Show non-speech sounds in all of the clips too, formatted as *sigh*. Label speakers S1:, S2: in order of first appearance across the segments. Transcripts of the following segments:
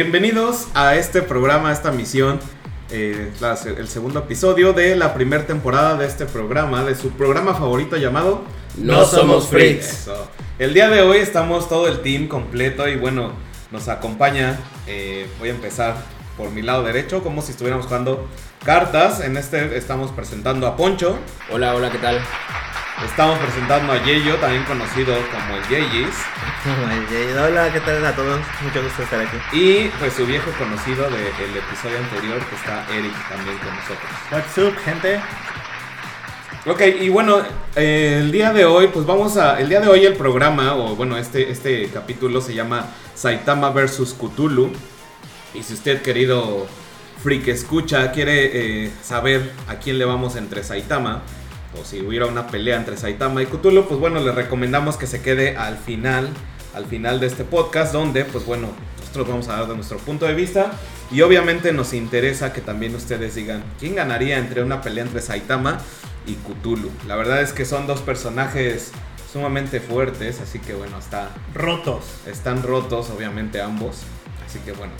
S1: Bienvenidos a este programa, a esta misión, eh, la- el segundo episodio de la primera temporada de este programa, de su programa favorito llamado
S2: No somos freaks.
S1: Eso. El día de hoy estamos todo el team completo y bueno, nos acompaña, eh, voy a empezar por mi lado derecho, como si estuviéramos jugando cartas. En este estamos presentando a Poncho,
S2: Hola, hola, ¿qué tal?
S1: Estamos presentando a Yeyo, también conocido como el Yeyis.
S3: Hola, ¿qué tal a todos? Mucho gusto estar aquí.
S1: Y pues su viejo conocido del episodio anterior, que está Eric también con nosotros.
S3: What's up, gente?
S1: Ok, y bueno, eh, el día de hoy, pues vamos a. El día de hoy el programa, o bueno, este, este capítulo se llama Saitama vs Cthulhu. Y si usted, querido freak escucha, quiere eh, saber a quién le vamos entre Saitama, o si hubiera una pelea entre Saitama y Cthulhu, pues bueno, le recomendamos que se quede al final, al final de este podcast, donde, pues bueno, nosotros vamos a dar de nuestro punto de vista. Y obviamente nos interesa que también ustedes digan quién ganaría entre una pelea entre Saitama y Cthulhu. La verdad es que son dos personajes sumamente fuertes, así que bueno, está,
S3: Rotos.
S1: están rotos obviamente ambos. Así que bueno,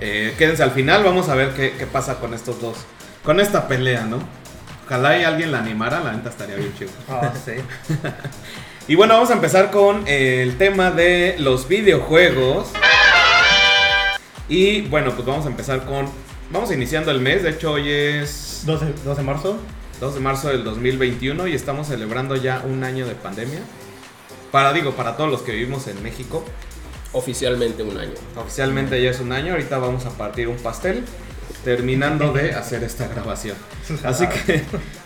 S1: eh, quédense al final, vamos a ver qué, qué pasa con estos dos, con esta pelea, ¿no? Ojalá y alguien la animara, la neta estaría bien chido.
S3: Ah, sí. *laughs*
S1: Y bueno, vamos a empezar con eh, el tema de los videojuegos. Y bueno, pues vamos a empezar con... Vamos iniciando el mes, de hecho hoy es
S3: 12, 12 de marzo.
S1: 2 de marzo del 2021 y estamos celebrando ya un año de pandemia. Para, digo, para todos los que vivimos en México.
S2: Oficialmente un año.
S1: Oficialmente ya es un año, ahorita vamos a partir un pastel. Terminando de *laughs* hacer esta grabación. *laughs* Así que,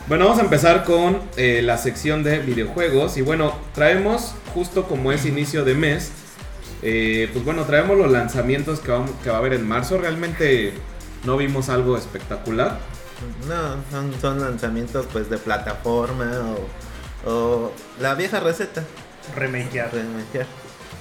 S1: bueno, vamos a empezar con eh, la sección de videojuegos. Y bueno, traemos, justo como es inicio de mes, eh, pues bueno, traemos los lanzamientos que, vamos- que va a haber en marzo. Realmente no vimos algo espectacular.
S3: No, son, son lanzamientos pues de plataforma o, o la vieja receta.
S4: Remakear.
S3: Remakear.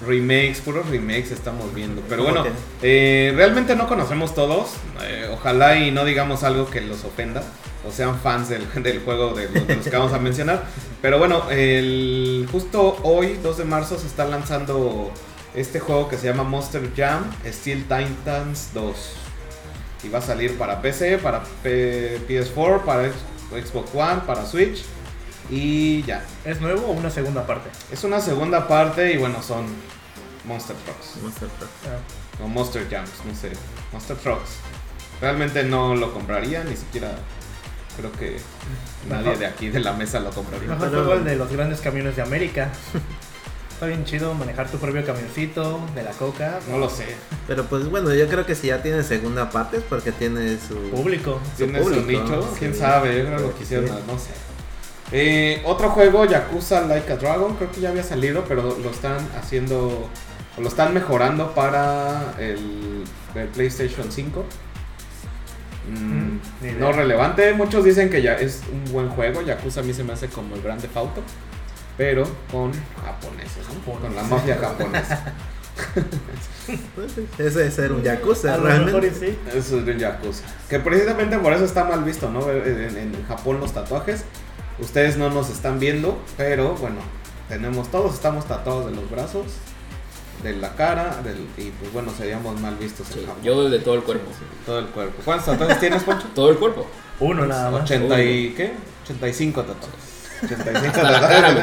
S1: Remakes, puros remakes estamos viendo. Pero
S3: ¿Cómo
S1: bueno, eh, realmente no conocemos todos. Eh, ojalá y no digamos algo que los ofenda. O sean fans del, *laughs* del juego de los, de los que vamos a mencionar. Pero bueno, el, justo hoy, 2 de marzo, se está lanzando este juego que se llama Monster Jam Steel Titans 2. Y va a salir para PC, para P- PS4, para Xbox One, para Switch. Y ya.
S4: ¿Es nuevo o una segunda parte?
S1: Es una segunda parte y bueno, son Monster Trucks.
S3: Monster Truck.
S4: Ah,
S1: O Monster Jams, no sé. Monster Trucks. Realmente no lo compraría, ni siquiera creo que nadie
S4: Mejor.
S1: de aquí de la mesa lo compraría.
S4: Mejor juego el de los grandes camiones de América. *laughs* Está bien chido manejar tu propio camioncito de la coca.
S1: No lo sé.
S3: Pero pues bueno, yo creo que si ya tiene segunda parte es porque tiene su...
S4: Público.
S1: ¿Tiene su
S3: público,
S1: nicho? ¿Quién
S3: sí.
S1: sabe? Yo creo que lo
S3: Sí.
S1: quisieron, no sé. Eh, otro juego, Yakuza Like a Dragon, creo que ya había salido, pero lo están haciendo, lo están mejorando para el, el PlayStation 5. Mm,
S4: Mm,
S1: no relevante, muchos dicen que ya es un buen juego, Yakuza a mí se me hace como el Grande Auto, pero con japoneses, ¿no? con la mafia japonesa. *laughs*
S3: Pues, ese es ser un Yakuza,
S4: A lo mejor y
S3: realmente.
S4: sí.
S1: Eso es del Yakuza. Que precisamente por eso está mal visto, ¿no? En, en Japón los tatuajes. Ustedes no nos están viendo, pero bueno, tenemos todos, estamos tatuados de los brazos, de la cara, del, y pues bueno, seríamos mal vistos en
S2: Sí,
S1: Japón.
S2: yo de todo el cuerpo.
S1: Todo el cuerpo. ¿Cuántos tatuajes tienes, Poncho? *laughs*
S2: Todo el cuerpo.
S4: Uno nada más.
S1: 80 y ¿qué? 85 tatuajes. *laughs* 85
S2: Hasta la cara me.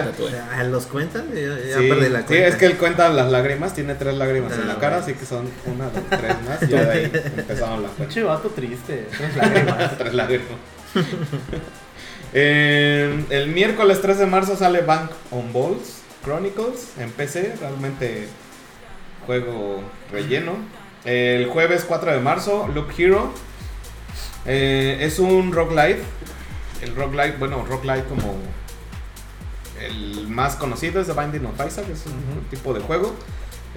S3: Ah, ¿Los cuentan? Ya
S1: Sí,
S3: perdí la
S1: sí,
S3: cuenta.
S1: es que él cuenta las lágrimas, tiene tres lágrimas en
S3: Ah,
S1: la cara,
S3: bueno.
S1: así que son una, dos, tres más, y ya de ahí *laughs* empezamos la cuenta.
S4: Pinche vato triste. Tres lágrimas.
S1: Tres lágrimas. Eh, el miércoles 3 de marzo sale Bank on Balls Chronicles en PC, realmente juego relleno. El jueves 4 de marzo, Loop Hero. Eh, es un roguelite. El roguelite, bueno, roguelite como el más conocido es The Binding of Isaac, es un tipo de juego.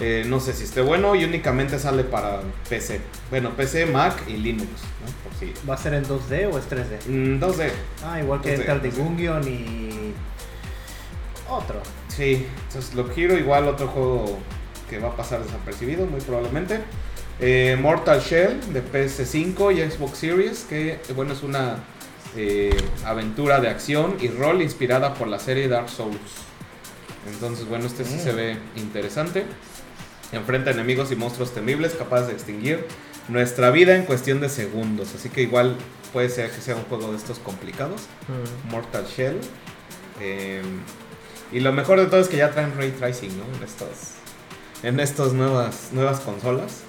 S1: Eh, no sé si esté bueno y únicamente sale para PC. Bueno, PC, Mac y Linux, ¿no? Por si.
S4: ¿Va a ser en 2D o es 3D?
S1: Mm, 2D.
S4: Ah, igual que
S1: 2D,
S4: Enter the
S1: 2D.
S4: Gungeon y. Otro.
S1: Sí, entonces Loop Hero igual otro juego que va a pasar desapercibido muy probablemente. Eh, Mortal Shell de PS5 y Xbox Series, que bueno es una eh, aventura de acción y rol inspirada por la serie Dark Souls. Entonces bueno, este sí
S4: Mm.
S1: se ve interesante. Enfrenta enemigos y monstruos temibles capaces de extinguir nuestra vida en cuestión de segundos. Así que igual puede ser que sea un juego de estos complicados.
S3: Mm.
S1: Mortal Shell. Eh, y lo mejor de todo es que ya traen ray tracing, ¿no? En estos, en estas nuevas, nuevas consolas.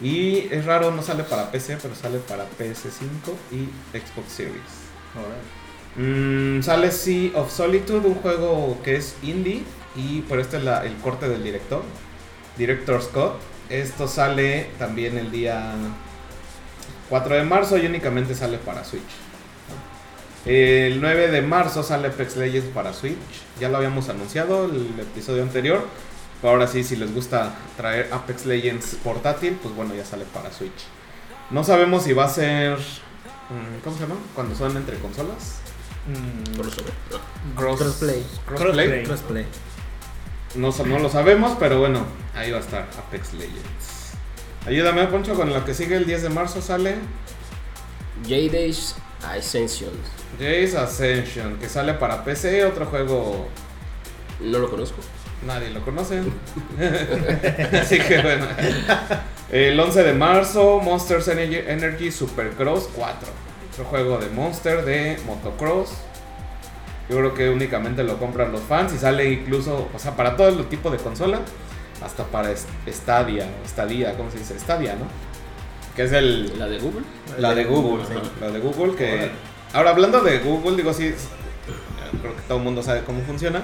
S1: Y es raro, no sale para PC, pero sale para PS5 y Xbox Series. Mm, sale Sea of Solitude, un juego que es indie. Y por este es la- el corte del director, Director Scott. Esto sale también el día 4 de marzo y únicamente sale para Switch. El 9 de marzo sale Apex Legends para Switch. Ya lo habíamos anunciado el episodio anterior. Pero ahora sí, si les gusta traer Apex Legends portátil, pues bueno, ya sale para Switch. No sabemos si va a ser. mm, ¿Cómo se llama? Cuando son entre consolas.
S4: Mm,
S3: Crossplay.
S1: Crossplay.
S3: Crossplay.
S1: No, no lo sabemos, pero bueno, ahí va a estar Apex Legends. Ayúdame, Poncho, con lo que sigue el 10 de marzo sale
S2: Jade's Ascension.
S1: Jace Ascension, que sale para PC, otro juego
S2: No lo conozco.
S1: nadie lo conoce. *laughs* Así que bueno. El 11 de marzo, Monsters Energy, Energy Supercross 4. Otro juego de Monster de motocross. Yo creo que únicamente lo compran los fans y sale incluso, o sea, para todo el tipo de consola, hasta para Stadia, Stadia, ¿cómo se dice? Stadia, ¿no? Que es el,
S2: La de Google.
S1: la de Google,
S3: Sí.
S1: la de Google que... Ahora, hablando de Google, digo, sí, creo que todo el mundo sabe cómo funciona.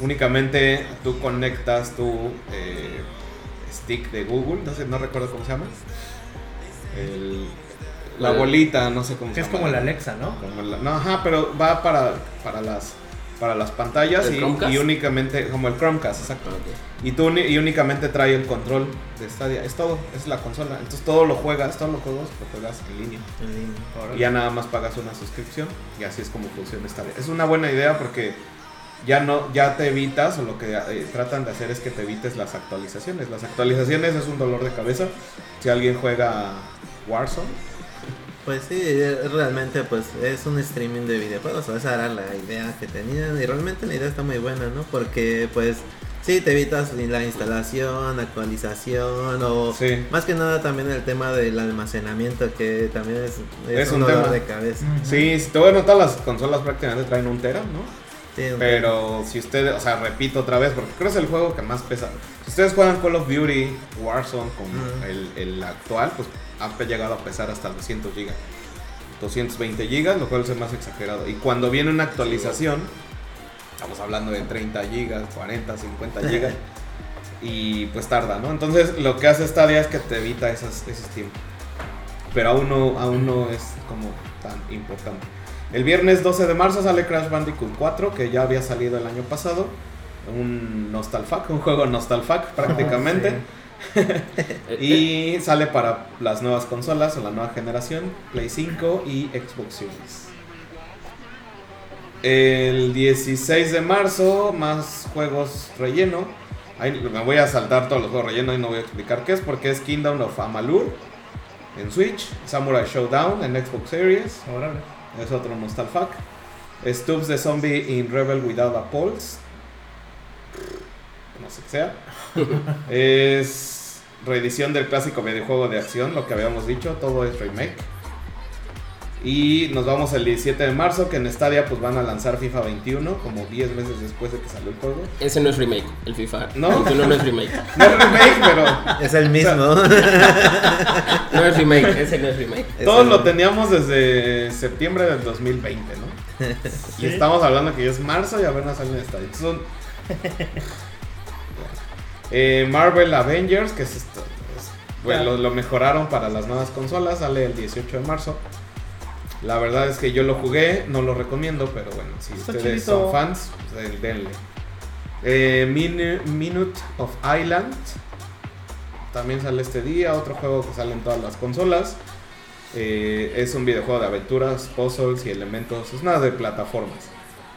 S1: Únicamente tú conectas tu eh, stick de Google, no sé, no recuerdo cómo se llama. El- la bolita, no sé cómo
S4: Que
S1: se
S4: es
S1: llama.
S4: como la Alexa, ¿no?
S1: Como la- no, ajá, pero va para, para las para las pantallas
S2: ¿El
S1: y, únicamente, como el Chromecast, exacto. Y tú y únicamente trae el control de Stadia. Es todo, es la consola. Entonces todo lo juegas, todos los juegos lo juegas en línea.
S3: En línea.
S1: Y ya nada más pagas una suscripción y así es como funciona Stadia. Es una buena idea porque ya no ya te evitas o lo que eh, tratan de hacer es que te evites las actualizaciones. Las actualizaciones es un dolor de cabeza. Si alguien juega Warzone,
S3: Pues sí, eh, realmente pues es un streaming de videojuegos, o esa era la idea que tenían y realmente la idea está muy buena, ¿no? Porque pues sí, te evitas la instalación, actualización o
S1: Sí.
S3: más que nada también el tema del almacenamiento que también es, es
S1: Es
S3: un,
S1: un
S3: dolor
S1: tema.
S3: de cabeza.
S1: sí, si te voy a notar las consolas prácticamente traen un tera, ¿no?
S3: Sí, un-
S1: Pero si ustedes, o sea, repito otra vez, porque creo que es el juego que más pesa. Si ustedes juegan Call of Duty, Warzone con
S3: Ujú.
S1: el, el actual, pues ha llegado a pesar hasta 200 gigas. 220 gigas, lo cual es más exagerado. Y cuando viene una actualización, estamos hablando de 30 gigas, 40, 50 gigas. y pues tarda, ¿no? Entonces lo que hace Stadia es que te evita esas, esos tiempos. Pero aún no, aún no es como tan importante. El viernes 12 de marzo sale Crash Bandicoot 4, que ya había salido el año pasado. Un Nostalfac, un juego Nostalfac prácticamente. *laughs*
S2: Eh, *laughs*
S1: Y sale para las nuevas consolas o la nueva generación, Play 5 y Xbox Series. El 16 de marzo, más juegos relleno. Ahí me voy a saltar todos los juegos relleno y no voy a explicar qué es, porque es Kingdom of Amalur en Switch, Samurai Showdown en Xbox Series,
S4: Órale.
S1: es otro Nostalfac. Stubbs de Zombie in Rebel Without a Pulse. No sé qué sea. *laughs* es reedición del clásico videojuego de acción, lo que habíamos dicho, todo es remake. Y nos vamos el 17 de marzo, que en Stadia pues van a lanzar FIFA 21, como 10 meses después de que salió el juego.
S2: Ese no es remake, el FIFA.
S1: ¿No?
S2: 21 no es remake. *laughs*
S1: No es remake, pero
S3: Es el mismo. *laughs*
S2: No es remake, ese no es remake.
S1: Todos lo teníamos desde septiembre del 2020, ¿no? *laughs* Y estamos hablando que ya es marzo y apenas sale en Stadia. Son... Eh, Marvel Avengers, que es esto. es- bueno, lo, lo mejoraron para las nuevas consolas, sale el 18 de marzo. La verdad es que yo lo jugué, no lo recomiendo, pero bueno, si
S4: Está
S1: ustedes son fans, pues, eh, denle. Eh, Minu- Minute of Island, también sale este día, otro juego que sale en todas las consolas. Eh, es un videojuego de aventuras, puzzles y elementos, es nada de plataformas.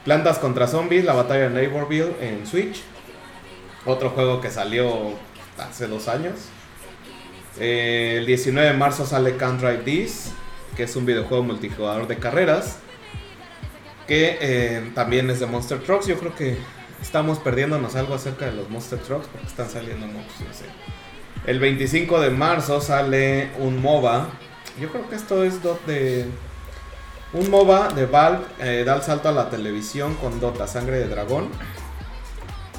S1: Plantas contra zombies, la batalla de Neighborville en Switch. Otro juego que salió hace dos años. Eh, el 19 de marzo sale Can't Drive This, que es un videojuego multijugador de carreras. Que eh, también es de Monster Trucks. Yo creo que estamos perdiéndonos algo acerca de los Monster Trucks porque están saliendo, pues, no sé, El 25 de marzo sale un MOBA. Yo creo que esto es de. Un MOBA de Valve eh, da el salto a la televisión con Dota, Sangre de Dragón.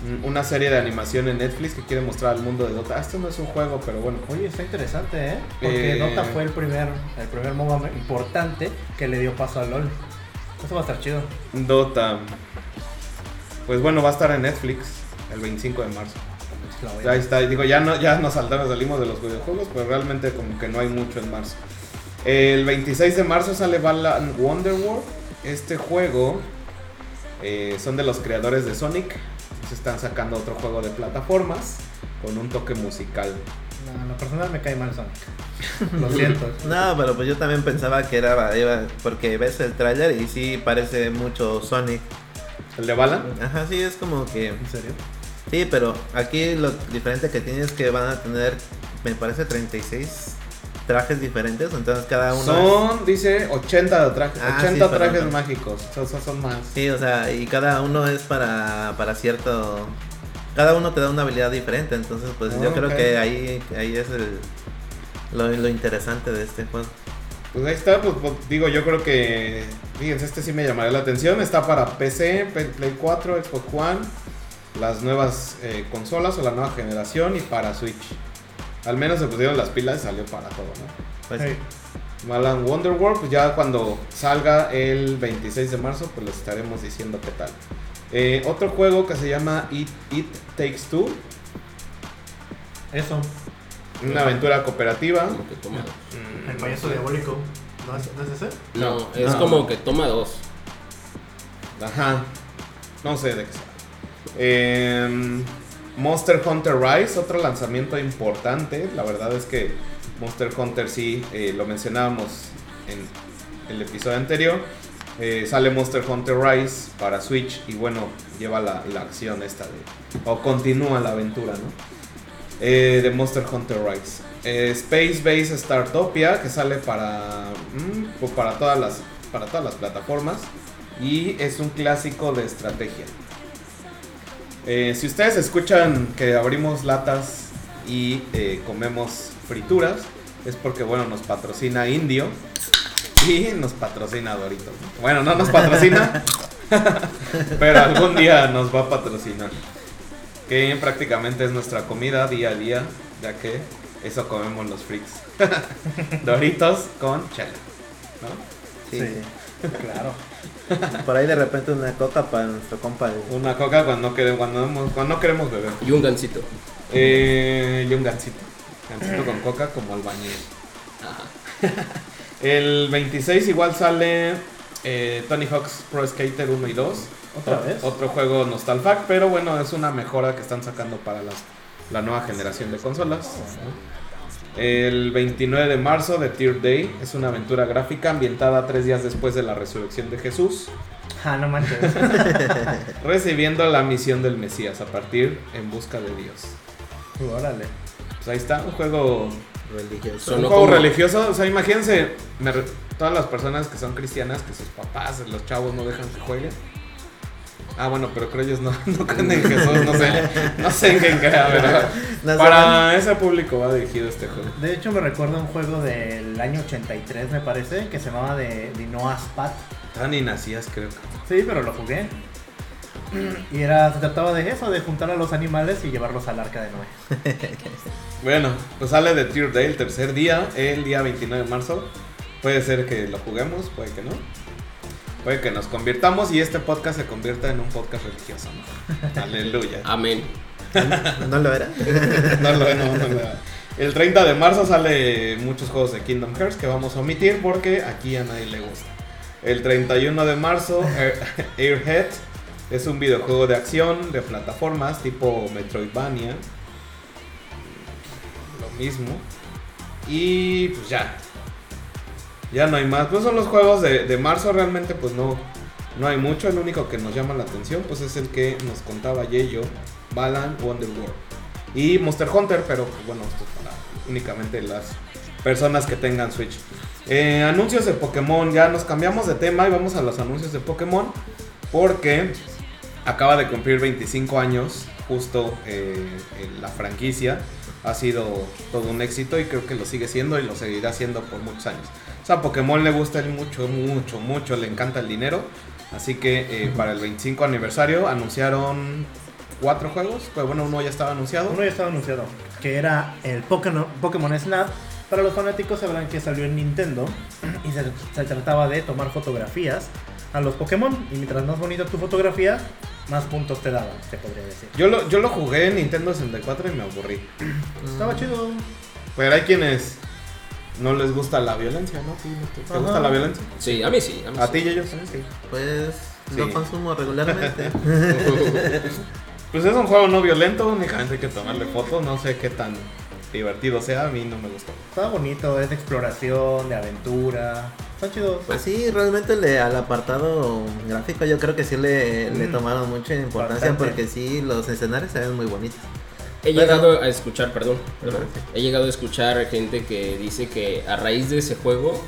S1: Mm, Una serie de animación en Netflix que quiere mostrar al mundo de Dota. Ah, Esto no es un juego, pero bueno.
S4: Oye, está interesante, ¿eh? Porque
S1: Eh.
S4: Dota fue el primer, el primer MOBA importante que le dio paso a LOL. Eso va a estar chido.
S1: Dota. Pues bueno, va a estar en Netflix el 25 de marzo.
S4: La voy a-
S1: Ahí está, digo, ya, no, ya nos saltamos, salimos de los videojuegos, pues realmente como que no hay mucho en marzo. El 26 de marzo sale Balan Wonderworld. Este juego eh, son de los creadores de Sonic. Se están sacando otro juego de plataformas con un toque musical.
S4: No, en lo personal me cae mal Sonic. Lo siento. *laughs*
S3: No, pero pues yo también pensaba que era, iba- porque ves el tráiler y sí parece mucho Sonic.
S1: ¿El de Balan?
S3: Ajá, sí, es como que...
S4: ¿En serio?
S3: Sí, pero aquí lo diferente que tiene es que van a tener, me parece, 36 trajes diferentes, entonces cada uno... es-
S1: Son, dice, 80 trajes,
S3: Ah,
S1: 80
S3: sí, perdón,
S1: trajes
S3: perdón.
S1: mágicos. Son, son- son más.
S3: Sí, o sea, y cada uno es para, para cierto... Cada uno te da una habilidad diferente, entonces pues
S1: Ah,
S3: yo creo
S1: ok.
S3: que ahí, ahí es el, lo, lo interesante de este juego.
S1: Pues ahí está, pues, pues, digo, yo creo que, fíjense, este sí me llamaría la atención. Está para PC, Play 4, Xbox One, las nuevas eh, consolas o la nueva generación y para Switch. Al menos se pusieron las pilas y salió para todo, ¿no?
S3: Pues,
S4: Sí.
S1: Malan Wonderworld, pues ya cuando salga el 26 de marzo, pues les estaremos diciendo qué tal. Eh, otro juego que se llama It, It Takes Two,
S4: Eso.
S1: una aventura cooperativa.
S2: Como que toma dos.
S4: El payaso diabólico. ¿No es, ¿no es ese?
S2: No, es
S1: No.
S2: como que toma dos.
S1: Ajá. No sé de qué sea. Em, Monster Hunter Rise, otro lanzamiento importante. La verdad es que Monster Hunter sí, eh, lo mencionábamos en el episodio anterior. Eh, sale Monster Hunter Rise para Switch y bueno, lleva la, la acción esta de... O continúa la aventura, ¿no? Eh, de Monster Hunter Rise. Eh, Space Base Startopia, que sale para, mm, para, todas las, para todas las plataformas. Y es un clásico de estrategia. Eh, si ustedes escuchan que abrimos latas y eh, comemos frituras, es porque, bueno, nos patrocina Indio y nos patrocina Doritos. ¿no? Bueno, no nos patrocina, *laughs* pero algún día nos va a patrocinar. Que prácticamente es nuestra comida día a día, ya que eso comemos los freaks. *laughs* Doritos con chela, ¿no?
S3: sí,
S4: Sí. Claro. *laughs*
S3: Por ahí de repente una coca para nuestro compa.
S1: Una coca cuando no queremos, cuando, no- cuando no queremos beber.
S2: Y un gancito.
S1: Eh, y un gancito. Gancito con coca como albañil. *laughs* El 26 igual sale eh, Tony Hawk's Pro Skater 1 y 2.
S4: ¿Otra
S1: Ot-
S4: vez?
S1: Otro juego Nostalfac, pero bueno, es una mejora que están sacando para las, la nueva generación de consolas. El 29 de marzo de Tear Day es una aventura gráfica ambientada tres días después de la resurrección de Jesús,
S4: Ah, no manches. *laughs*
S1: recibiendo la misión del Mesías a partir en busca de Dios.
S4: Órale.
S1: Pues ahí está, un juego
S3: religioso.
S2: Son-
S1: un juego
S2: como-
S1: religioso, o sea, imagínense, me re- todas las personas que son cristianas, que sus papás, los chavos no dejan que jueguen. Ah, bueno, pero creo ellos no, *laughs* no creen en Jesús, no sé, no sé en quién crea, pero para ese público va dirigido este juego.
S4: De hecho, me recuerda un juego del año 83, me parece, que se llamaba de, de Noah's Path.
S1: Tan ni nacías, creo.
S4: Sí, pero lo jugué. Y era, se trataba de eso, de juntar a los animales y llevarlos al arca de Noé. *laughs*
S1: Bueno, pues sale de Tear Day el tercer día, el día 29 de marzo. Puede ser que lo juguemos, puede que no. Puede que nos convirtamos y este podcast se convierta en un podcast religioso. ¿no? *laughs* Aleluya.
S2: Amén.
S3: ¿No lo era? *laughs*
S1: No, lo- no, no lo- El 30 de marzo sale muchos juegos de Kingdom Hearts que vamos a omitir porque aquí a nadie le gusta. El 31 de marzo, Air- *laughs* Airhead es un videojuego de acción de plataformas tipo Metroidvania. Lo mismo. Y pues ya. Ya no hay más. Pues son los juegos de, de marzo realmente pues no, no hay mucho. El único que nos llama la atención pues es el que nos contaba Yeyo. Balan Wonderworld. Y Monster Hunter, pero pues, bueno, esto es para únicamente las personas que tengan Switch. Eh, anuncios de Pokémon, ya nos cambiamos de tema y vamos a los anuncios de Pokémon. Porque acaba de cumplir 25 años justo eh, la franquicia. ha sido todo un éxito y creo que lo sigue siendo y lo seguirá siendo por muchos años. Sea, a Pokémon le gusta mucho, mucho, mucho, le encanta el dinero. Así que eh, para el 25 aniversario anunciaron cuatro juegos. Pues bueno, uno ya estaba anunciado.
S4: Uno ya estaba anunciado, que era el Pokémon, Pokémon Snap. Para los fanáticos sabrán que salió en Nintendo *clears throat* y se, se trataba de tomar fotografías a los Pokémon. Y mientras más bonita tu fotografía, más puntos te daban, se podría decir.
S1: Yo lo, yo lo jugué en Nintendo 64 y me aburrí. *clears throat*
S4: Estaba chido.
S1: Pero hay quienes no les gusta la violencia, ¿no? Sí, ¿te, gusta la violencia?
S2: Sí, a mí sí. A, mí
S1: A
S2: sí.
S1: ti y ellos, sí.
S3: Pues
S1: Sí.
S3: lo consumo regularmente. *laughs*
S1: Pues es un juego no violento, únicamente hay que tomarle fotos. No sé qué tan divertido sea, a mí no me gustó.
S4: Estaba bonito, es de exploración, de aventura. Están chidos.
S3: Pues sí, realmente le, al apartado gráfico yo creo que sí le, le
S4: Mm.
S3: tomaron mucha importancia
S4: Bastante.
S3: porque sí, los escenarios se ven muy bonitos.
S2: He
S3: Pero-
S2: llegado a escuchar, perdón, he llegado a escuchar gente que dice que a raíz de ese juego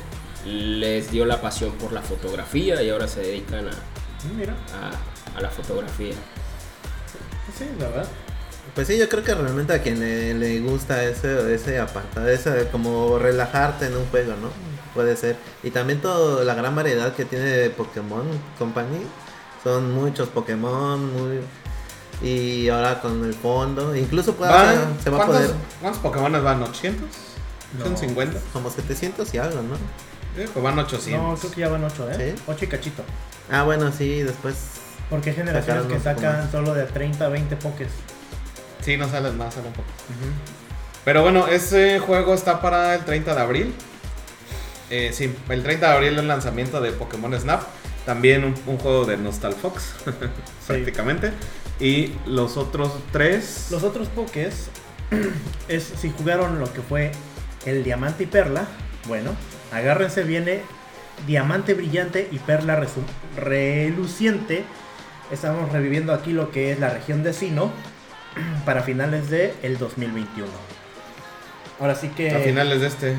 S2: les dio la pasión por la fotografía y ahora se dedican a,
S4: Mm, Mira,
S2: a- a la fotografía.
S4: sí, la verdad.
S3: Pues sí, yo creo que realmente a quien le, le gusta ese, ese apartado, ese como relajarte en un juego, ¿no? Puede ser. Y también toda la gran variedad que tiene Pokémon Company. Son muchos Pokémon, muy... Y ahora con el fondo, incluso puede,
S1: Van-
S3: se va a
S1: ¿cuántos,
S3: poder
S1: ¿Cuántos Pokémon van? ¿800?
S4: No.
S1: ¿150?
S3: como 700 y algo, ¿no?
S1: Eh, pues van 800.
S4: No, creo que ya van 8, ¿eh?
S3: ¿Sí?
S4: 8 y cachito.
S3: Ah, bueno, sí, después...
S4: Porque hay generaciones que sacan solo de 30 a 20 pokés.
S1: Sí, no salen más, salen poco. Pero bueno, ese juego está para el 30 de abril. Eh, sí, el 30 de abril el lanzamiento de Pokémon Snap. También un, un juego de Nostalfox, *laughs* prácticamente. Y los otros tres.
S4: Los otros pokés *clears throat* es si jugaron lo que fue el diamante y perla. Bueno, agárrense, viene diamante brillante y perla reluciente. Estamos reviviendo aquí lo que es la región de Sino *clears throat* para finales del el 2021. Ahora sí que
S1: A finales de este.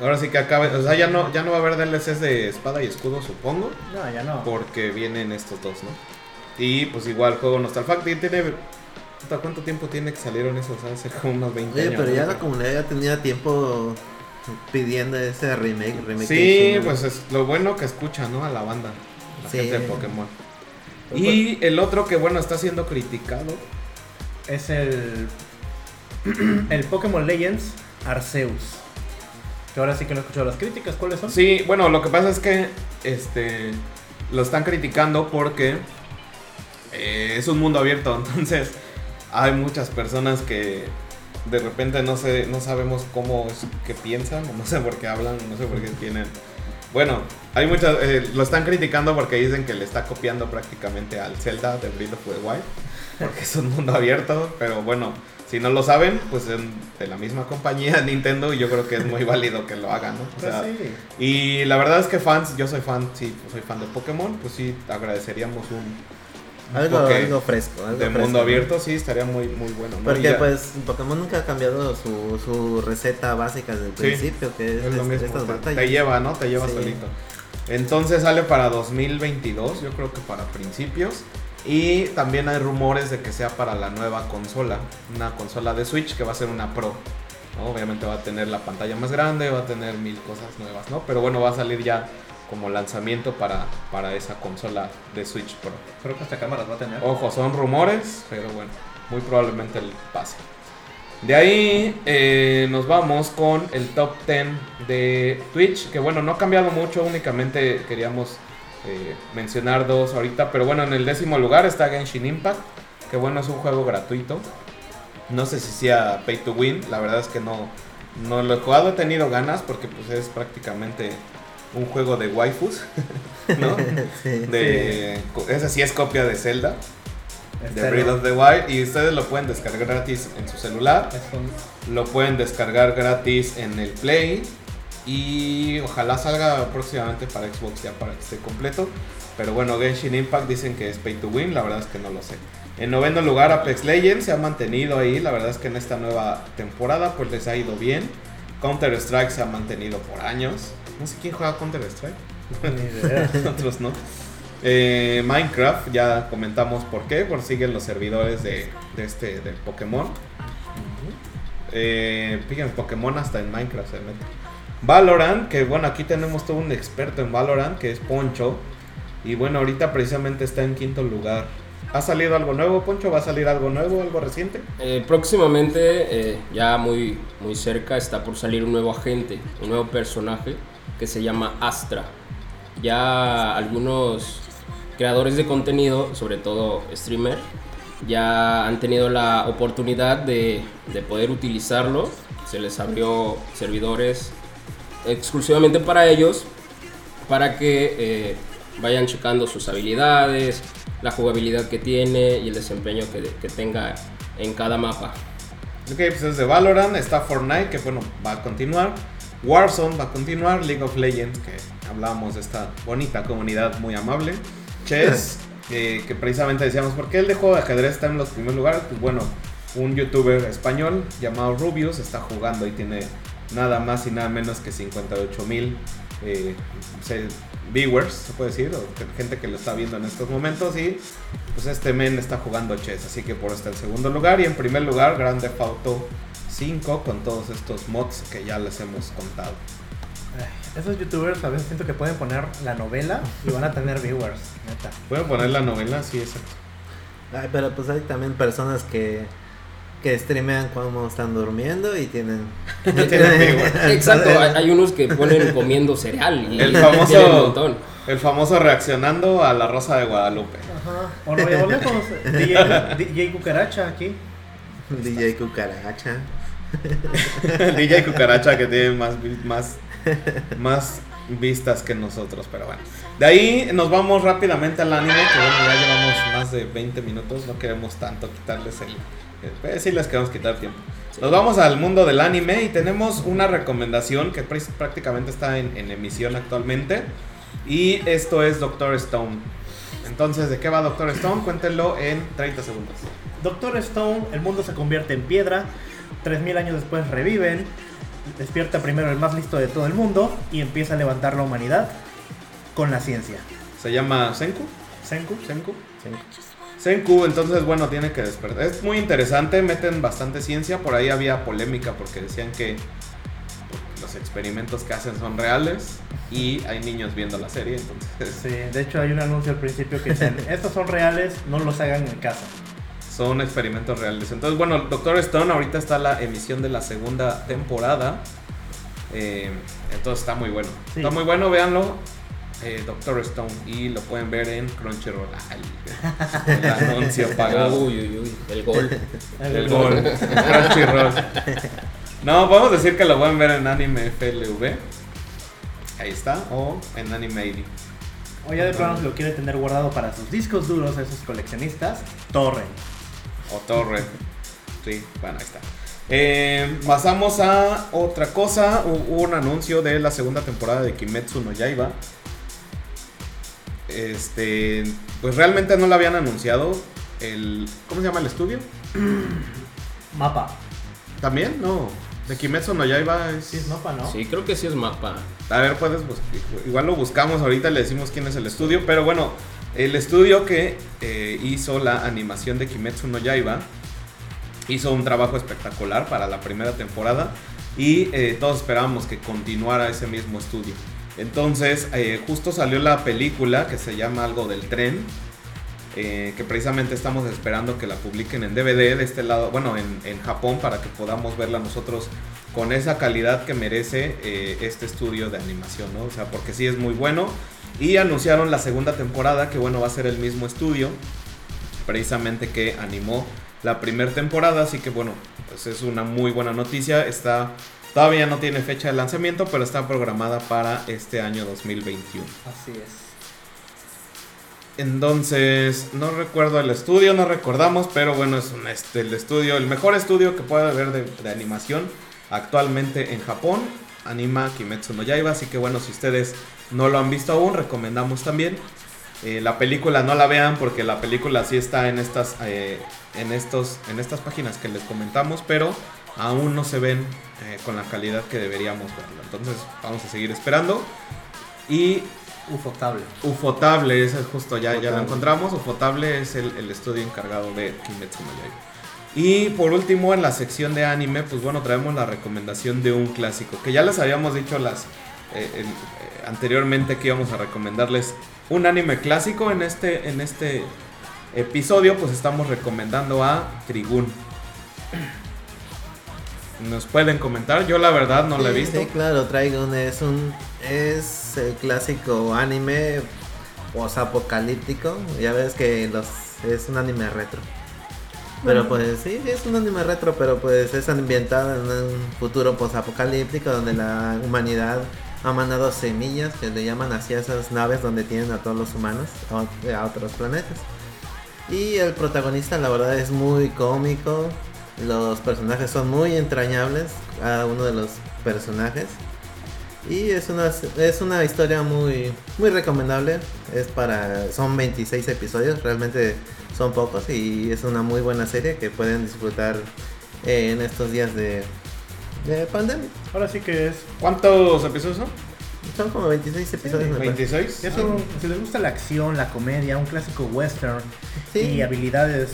S1: Ahora sí que acabe. O sea, ya no, ya no va a haber DLCs de espada y escudo, supongo.
S4: No, ya no.
S1: Porque vienen estos dos, ¿no? Y pues igual, juego Nostalfact tiene. puta, ¿Cuánto tiempo tiene que salieron esos? Hace como unos 20
S3: Oye,
S1: años.
S3: pero ya
S1: ¿no?
S3: la comunidad ya tenía tiempo pidiendo ese remake. remake
S1: Sí, pues es lo bueno que escucha, ¿no? A la banda, la
S3: Sí.
S1: gente de Pokémon.
S3: Pues,
S1: Y el otro que, bueno, está siendo criticado.
S4: Es el *clears throat* el Pokémon Legends Arceus. Que ahora sí que no he escuchado las críticas. ¿Cuáles son?
S1: Sí, bueno, lo que pasa es que este lo están criticando porque eh, es un mundo abierto, *laughs* entonces hay muchas personas que de repente no sé, no sabemos cómo es que piensan, no sé por qué hablan, no sé por qué tienen. Bueno, hay muchas, eh, lo están criticando porque dicen que le está copiando prácticamente al Zelda de Breath of the Wild, porque es un mundo abierto, pero bueno, si no lo saben, pues en- de la misma compañía *laughs* Nintendo, y yo creo que es muy válido que lo hagan, ¿no? O
S4: Pues
S1: sea,
S4: sí.
S1: y la verdad es que fans, yo soy fan, sí, soy fan de Pokémon, pues sí, agradeceríamos un
S3: algo, algo fresco. Algo
S1: de
S3: fresco,
S1: mundo
S3: ¿no?
S1: abierto, sí, estaría muy, muy bueno.
S3: Porque pues Pokémon nunca ha cambiado su, su receta básica desde el
S1: Sí,
S3: principio, que es,
S1: es lo
S3: este-
S1: mismo,
S3: estas
S1: te-
S3: batallas.
S1: te lleva, ¿no? Te lleva
S3: Sí.
S1: solito. Entonces sale para 2022, yo creo que para principios. Y también hay rumores de que sea para la nueva consola, una consola de Switch que va a ser una Pro. ¿no? Obviamente va a tener la pantalla más grande, va a tener mil cosas nuevas, ¿no? Pero bueno, va a salir ya como lanzamiento para, para esa consola de Switch Pro.
S4: Creo que hasta cámaras va a tener.
S1: Ojo, son rumores, pero bueno, muy probablemente el pase. De ahí eh, nos vamos con el top 10 de Twitch, que bueno, no ha cambiado mucho, únicamente queríamos eh, mencionar dos ahorita, pero bueno, en el décimo lugar está Genshin Impact, que bueno, es un juego gratuito. No sé si sea pay to win, la verdad es que no, no lo he jugado, he tenido ganas porque pues es prácticamente un juego de waifus, *laughs* ¿no? *laughs*
S3: Sí.
S1: De, Ese sí es copia de Zelda, de Breath of the Wild, y ustedes lo pueden descargar gratis en su celular, lo pueden descargar gratis en el Play, y ojalá salga próximamente para Xbox ya para que esté completo. Pero bueno, Genshin Impact dicen que es pay to win, la verdad es que no lo sé. En noveno lugar, Apex Legends se ha mantenido ahí, la verdad es que en esta nueva temporada pues les ha ido bien. Counter Strike se ha mantenido por años. No sé quién juega Counter Strike.
S4: ni idea. *laughs*
S1: Otros no. Eh, Minecraft, ya comentamos por qué, por siguen los servidores de, de este del Pokémon. Eh, fíjense, Pokémon hasta en Minecraft se mete. Valorant, que bueno, aquí tenemos todo un experto en Valorant, que es Poncho. Y bueno, ahorita precisamente está en quinto lugar. ¿Ha salido algo nuevo, Poncho? ¿Va a salir algo nuevo, algo reciente?
S2: Eh, próximamente, eh, ya muy, muy cerca, está por salir un nuevo agente, un nuevo personaje que se llama Astra. Ya algunos creadores de contenido, sobre todo streamer, ya han tenido la oportunidad de, de poder utilizarlo. Se les abrió servidores exclusivamente para ellos, para que eh, vayan checando sus habilidades, la jugabilidad que tiene y el desempeño que, que tenga en cada mapa.
S1: Ok, pues es de Valorant, está Fortnite, que bueno, va a continuar. Warzone va a continuar, League of Legends, que hablábamos de esta bonita comunidad muy amable. Chess, *laughs* eh, que precisamente decíamos, ¿por qué el de juego de ajedrez está en los primeros lugares? Pues bueno, un youtuber español llamado Rubius está jugando y tiene nada más y nada menos que 58 mil eh, viewers, se puede decir, o gente que lo está viendo en estos momentos y pues este men está jugando chess, así que por eso está en segundo lugar y en primer lugar Grand Theft Auto 5 con todos estos mods que ya les hemos contado.
S4: Ay, Esos youtubers a veces siento que pueden poner la novela y van a tener viewers, neta.
S1: ¿Pueden poner la novela? Sí, exacto.
S3: Ay, pero pues hay también personas que, que streamean cuando están durmiendo y tienen... *laughs* *laughs*
S2: Exacto, hay, unos que ponen comiendo cereal y
S1: El *laughs*
S2: tienen un
S1: famoso,
S2: montón.
S1: el famoso reaccionando a la Rosa de Guadalupe.
S4: Ajá. O no llevo lejos. DJ, DJ Cucaracha aquí.
S3: DJ Cucaracha. *laughs*
S1: DJ Cucaracha que tiene más, más, más vistas que nosotros, pero bueno. De ahí nos vamos rápidamente al anime, que bueno, ya llevamos más de 20 minutos, no queremos tanto quitarles el... eh, sí les queremos quitar tiempo. Nos vamos al mundo del anime y tenemos una recomendación que pr- prácticamente está en, en emisión actualmente. Y esto es Doctor Stone. Entonces, ¿de qué va Doctor Stone? Cuéntenlo en 30 segundos.
S4: Doctor Stone, el mundo se convierte en piedra. 3000 años después reviven. Despierta primero el más listo de todo el mundo y empieza a levantar la humanidad con la ciencia.
S1: Se llama Senku.
S4: Senku.
S1: Senku. Senku, entonces bueno, tiene que despertar. Es muy interesante, meten bastante ciencia. Por ahí había polémica porque decían que los experimentos que hacen son reales y hay niños viendo la serie, entonces
S4: Sí, de hecho hay un anuncio al principio que dicen, *laughs* estos son reales, no los hagan en casa.
S1: Son experimentos reales. Entonces bueno, Doctor Stone ahorita está la emisión de la segunda temporada. Eh, entonces está muy bueno.
S4: Sí.
S1: Está muy bueno, véanlo. eh, Doctor Stone y lo pueden ver en Crunchyroll. El, el anuncio *laughs* pagado.
S2: Uy, uy, uy, el gol. *laughs*
S1: El gol. Crunchyroll. No, podemos decir que lo pueden ver en Anime FLV. Ahí está. O en Anime ID.
S4: O ya de plano si lo quiere tener guardado para sus discos duros, esos coleccionistas, torren.
S1: O Torre. Sí, bueno, ahí está. Eh, pasamos a otra cosa. Hubo un anuncio de la segunda temporada de Kimetsu no Yaiba. Este, pues realmente no lo habían anunciado. El, ¿Cómo se llama el estudio? *clears throat*
S4: Mapa.
S1: También, no. De Kimetsu no Yaiba es.
S4: Sí, es mapa, ¿no?
S2: Sí, creo que sí es mapa.
S1: A ver, puedes bus- igual lo buscamos ahorita, le decimos quién es el estudio, pero bueno, el estudio que eh, hizo la animación de Kimetsu no Yaiba hizo un trabajo espectacular para la primera temporada y eh, todos esperábamos que continuara ese mismo estudio. Entonces, eh, justo salió la película que se llama algo del tren, que precisamente estamos esperando que la publiquen en DVD de este lado, bueno, en, en Japón para que podamos verla nosotros con esa calidad que merece este estudio de animación, ¿no? O sea, porque sí es muy bueno. Y anunciaron la segunda temporada, que bueno, va a ser el mismo estudio, precisamente que animó la primera temporada, así que bueno, pues es una muy buena noticia. Está, todavía no tiene fecha de lanzamiento, pero está programada para este año 2021.
S4: Así es.
S1: Entonces, no recuerdo el estudio, no recordamos, pero bueno, es un, este, el estudio, el mejor estudio que puede haber de, de animación actualmente en Japón. Anima Kimetsu no Yaiba, así que bueno, si ustedes no lo han visto aún, recomendamos también. Eh, la película no la vean porque la película sí está en estas, eh, en estos, en estas páginas que les comentamos, pero aún no se ven eh, con la calidad que deberíamos verla. Entonces vamos a seguir esperando. Y
S4: Ufotable.
S1: Ufotable, ese es justo, ya, ya lo encontramos. Ufotable es el, el estudio encargado de Kimetsu no Yaiba. Y por último, en la sección de anime, pues bueno, traemos la recomendación de un clásico. Que ya les habíamos dicho las eh, el- eh, anteriormente que íbamos a recomendarles un anime clásico. En este, en este episodio, pues estamos recomendando a Trigun. ¿Nos pueden comentar? Yo la verdad no la he
S3: Sí,
S1: visto.
S3: Sí, claro, Trigun es un es el clásico anime posapocalíptico. Ya ves que los es un anime retro. Pero pues sí, es un anime retro, pero pues es ambientado en un futuro posapocalíptico donde la humanidad ha mandado semillas que le llaman hacia esas naves donde tienen a todos los humanos a, otros planetas. Y el protagonista la verdad es muy cómico, los personajes son muy entrañables, cada uno de los personajes. Y es una, es una historia muy, muy recomendable. Es para, son 26 episodios, realmente son pocos y es una muy buena serie que pueden disfrutar eh, en estos días de, de pandemia.
S4: Ahora sí que es.
S1: ¿Cuántos episodios son?
S3: Son como 26 episodios. parece.
S1: ¿26?
S4: es un- si les gusta la acción, la comedia, un clásico western
S3: Sí.
S4: y habilidades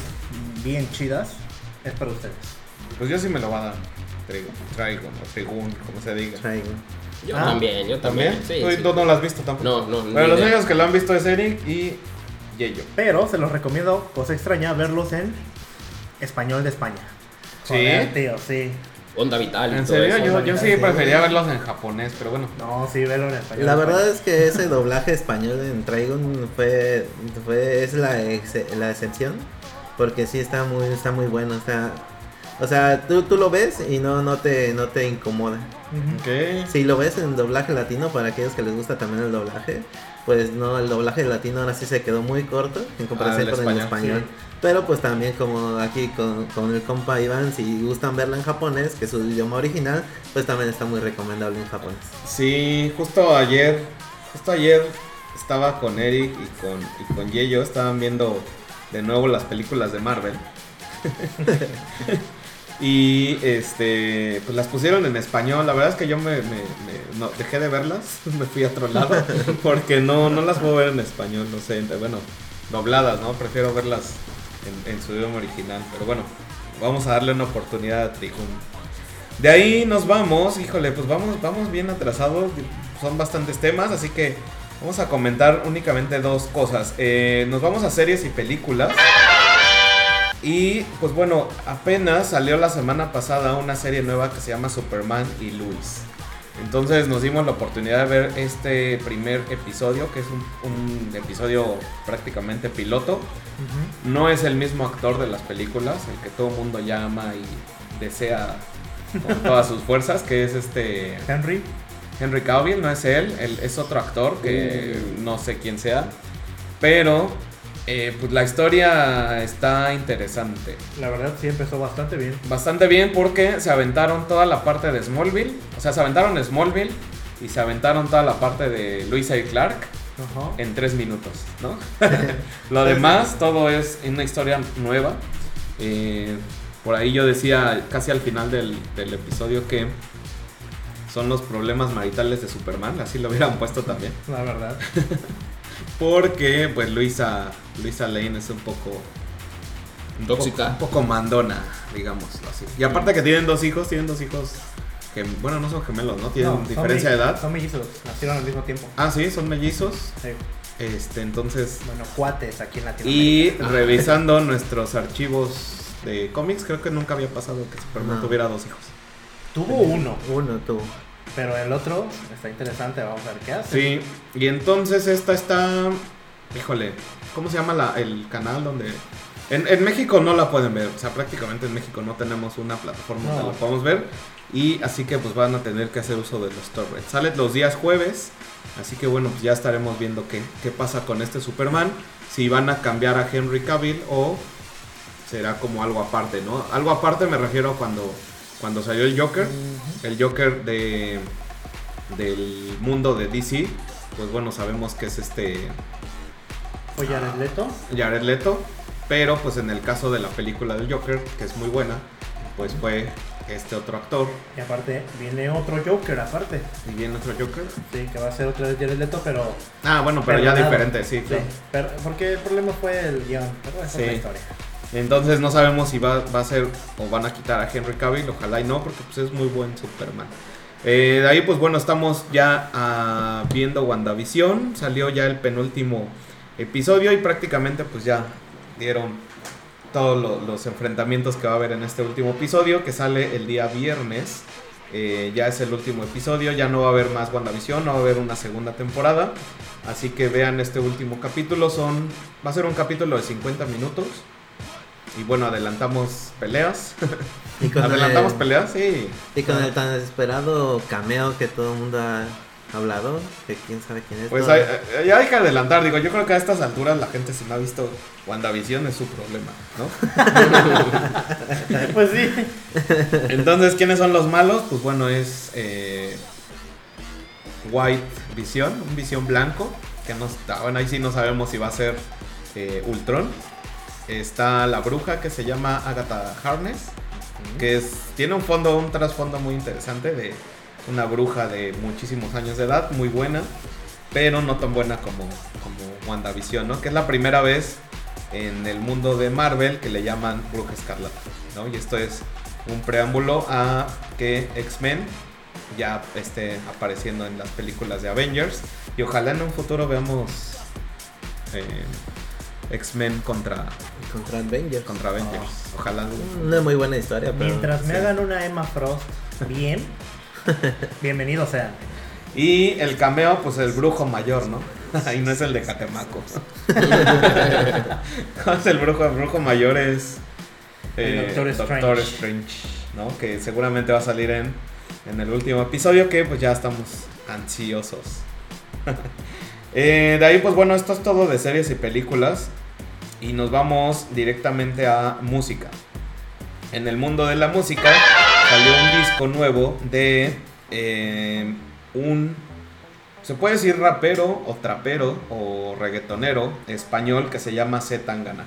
S4: bien chidas, es para ustedes.
S1: Pues yo sí me lo va a dar. Trigun, Trigun, o Trigun, como se diga.
S3: Trigun.
S2: Yo
S4: Ah,
S2: también, yo
S1: ¿También?
S2: también. Sí,
S1: ¿Tú
S2: sí.
S1: tú no lo has visto tampoco?
S2: No, no,
S1: Pero los únicos que lo han visto es Eric y Yeyo.
S4: Pero se los recomiendo, cosa extraña, verlos en español de España.
S1: ¿Sí?
S4: Joder, tío, sí.
S2: Onda vital. y
S1: En
S2: todo
S1: serio,
S2: eso.
S1: yo, yo sí prefería verlos en japonés, pero bueno.
S4: No, sí, verlo en español.
S3: La verdad es que ese doblaje español en Trigun fue, fue es la, ex- la excepción porque sí está muy está muy bueno, está o sea, tú, tú lo ves y no no te no te incomoda.
S4: Ujú.
S1: Ok.
S3: Si lo ves en doblaje latino para aquellos que les gusta también el doblaje, pues no, el doblaje latino ahora sí se quedó muy corto en comparación
S1: Ah, el
S3: con el
S1: español,
S3: español. Pero pues también como aquí con, con el compa Iván, si gustan verla en japonés, que es su idioma original, pues también está muy recomendable en japonés.
S1: Sí, justo ayer, justo ayer estaba con Eric y con, y con Yeyo, estaban viendo de nuevo las películas de Marvel. *laughs* y este, pues las pusieron en español. La verdad es que yo me, me- me- no, dejé de verlas, *laughs* me fui a otro lado, *laughs* porque no, no las puedo ver en español, no sé, bueno, dobladas, ¿no? Prefiero verlas en, su idioma original. Pero bueno, vamos a darle una oportunidad a Trihun. De ahí nos vamos, híjole, pues vamos, vamos bien atrasados, son bastantes temas, así que vamos a comentar únicamente dos cosas. Eh, nos vamos a series y películas. Y pues bueno, apenas salió la semana pasada una serie nueva que se llama Superman y Luis. Entonces nos dimos la oportunidad de ver este primer episodio, que es un, un episodio prácticamente piloto. No es el mismo actor de las películas, el que todo el mundo llama y desea con todas sus fuerzas, que es este
S4: Henry,
S1: Henry Cavill, no es él, él es otro actor que no sé quién sea, pero eh, pues la historia está interesante.
S4: la verdad sí empezó bastante bien.
S1: Bastante bien porque se aventaron toda la parte de Smallville, o sea, se aventaron Smallville y se aventaron toda la parte de Luisa y Clark en tres minutos, ¿no? *laughs* *laughs* Lo demás, todo es una historia nueva. Eh, por ahí yo decía casi al final del, del episodio que son los problemas maritales de Superman, así lo hubieran puesto también.
S4: La verdad. *laughs*
S1: Porque pues Luisa, Luisa Lane es un poco... un
S2: Tóxica.
S1: poco- Un poco mandona, digámoslo así. Y aparte que tienen dos hijos, tienen dos hijos que, bueno, no son gemelos, ¿no? Tienen
S4: No,
S1: diferencia de edad.
S4: Son mellizos, nacieron al mismo tiempo.
S1: Ah, sí, son mellizos.
S4: Sí.
S1: Este, entonces...
S4: Bueno, cuates aquí en
S1: Y
S4: Latinoamérica.
S1: revisando nuestros archivos de cómics, creo que nunca había pasado que Superman
S3: No.
S1: tuviera dos hijos.
S4: Tuvo uno,
S3: Uno tuvo.
S4: Pero el otro está interesante. Vamos a ver qué hace.
S1: Sí, y entonces esta está. Híjole, ¿cómo se llama la- el canal donde.? En, en México no la pueden ver, o sea, prácticamente en México no tenemos una plataforma donde
S4: No.
S1: la podamos ver. Y así que pues van a tener que hacer uso de los torrents. Sale los días jueves, así que bueno, pues ya estaremos viendo qué, qué pasa con este Superman. Si van a cambiar a Henry Cavill o será como algo aparte, ¿no? Algo aparte me refiero a cuando, cuando salió el Joker. El Joker de del mundo de DC, pues bueno, sabemos que es este
S4: Fue Jared Leto.
S1: Jared Leto, pero pues en el caso de la película del Joker, que es muy buena, pues fue este otro actor
S4: Y aparte viene otro Joker, aparte.
S1: y viene otro Joker.
S4: Sí, que va a ser otra vez Jared Leto, pero.
S1: Ah, bueno, pero ya diferente, sí.
S4: Sí,
S1: claro.
S4: pero- porque el problema fue el guion. Pero esa es la historia.
S1: Entonces no sabemos si va, va a ser o van a quitar a Henry Cavill, ojalá y no, porque pues es muy buen Superman. Eh, de ahí pues bueno, estamos ya ah, viendo WandaVision, salió ya el penúltimo episodio y prácticamente pues ya dieron todos lo- los enfrentamientos que va a haber en este último episodio, que sale el día viernes. Eh, ya es el último episodio, ya no va a haber más WandaVision, no va a haber una segunda temporada. Así que vean este último capítulo, son va a ser un capítulo de 50 minutos. Y bueno, adelantamos peleas.
S3: Y con, *laughs*
S1: adelantamos
S3: el,
S1: peleas, sí.
S3: y con el tan esperado cameo que todo el mundo ha hablado, que quién sabe quién es.
S1: Pues hay, eh, ya hay que adelantar, digo, yo creo que a estas alturas la gente si no ha visto WandaVision es su problema, ¿no? *laughs*
S4: Pues sí.
S1: Entonces, ¿quiénes son los malos? Pues bueno, es eh, White Vision, un visión blanco, que no está, bueno, ahí sí no sabemos si va a ser eh, Ultron. Está la bruja que se llama Agatha Harness, que es, tiene un fondo, un trasfondo muy interesante de una bruja de muchísimos años de edad, muy buena, pero no tan buena como, como WandaVision, ¿no? Que es la primera vez en el mundo de Marvel que le llaman Bruja Escarlata, ¿no? Y esto es un preámbulo a que X-Men ya esté apareciendo en las películas de Avengers y ojalá en un futuro veamos eh, X-Men contra,
S3: Contra Avengers.
S1: contra Avengers. Ojalá.
S3: Una muy buena historia, pero.
S4: Mientras me
S1: sí.
S4: hagan una Emma Frost bien, *laughs* bienvenido sea.
S1: Y el cameo, pues el brujo mayor, ¿no? *laughs* Ahí no es el de Catemaco. *laughs* es el brujo, el brujo mayor es
S4: El
S1: eh,
S4: Doctor Strange.
S1: Doctor Strange, ¿no? Que seguramente va a salir en, en el último episodio, que pues ya estamos ansiosos. Eh, de ahí, pues bueno, esto es todo de series y películas. Y nos vamos directamente a música. En el mundo de la música salió un disco nuevo de eh, un, se puede decir rapero o trapero o reggaetonero español que se llama Z Tangana.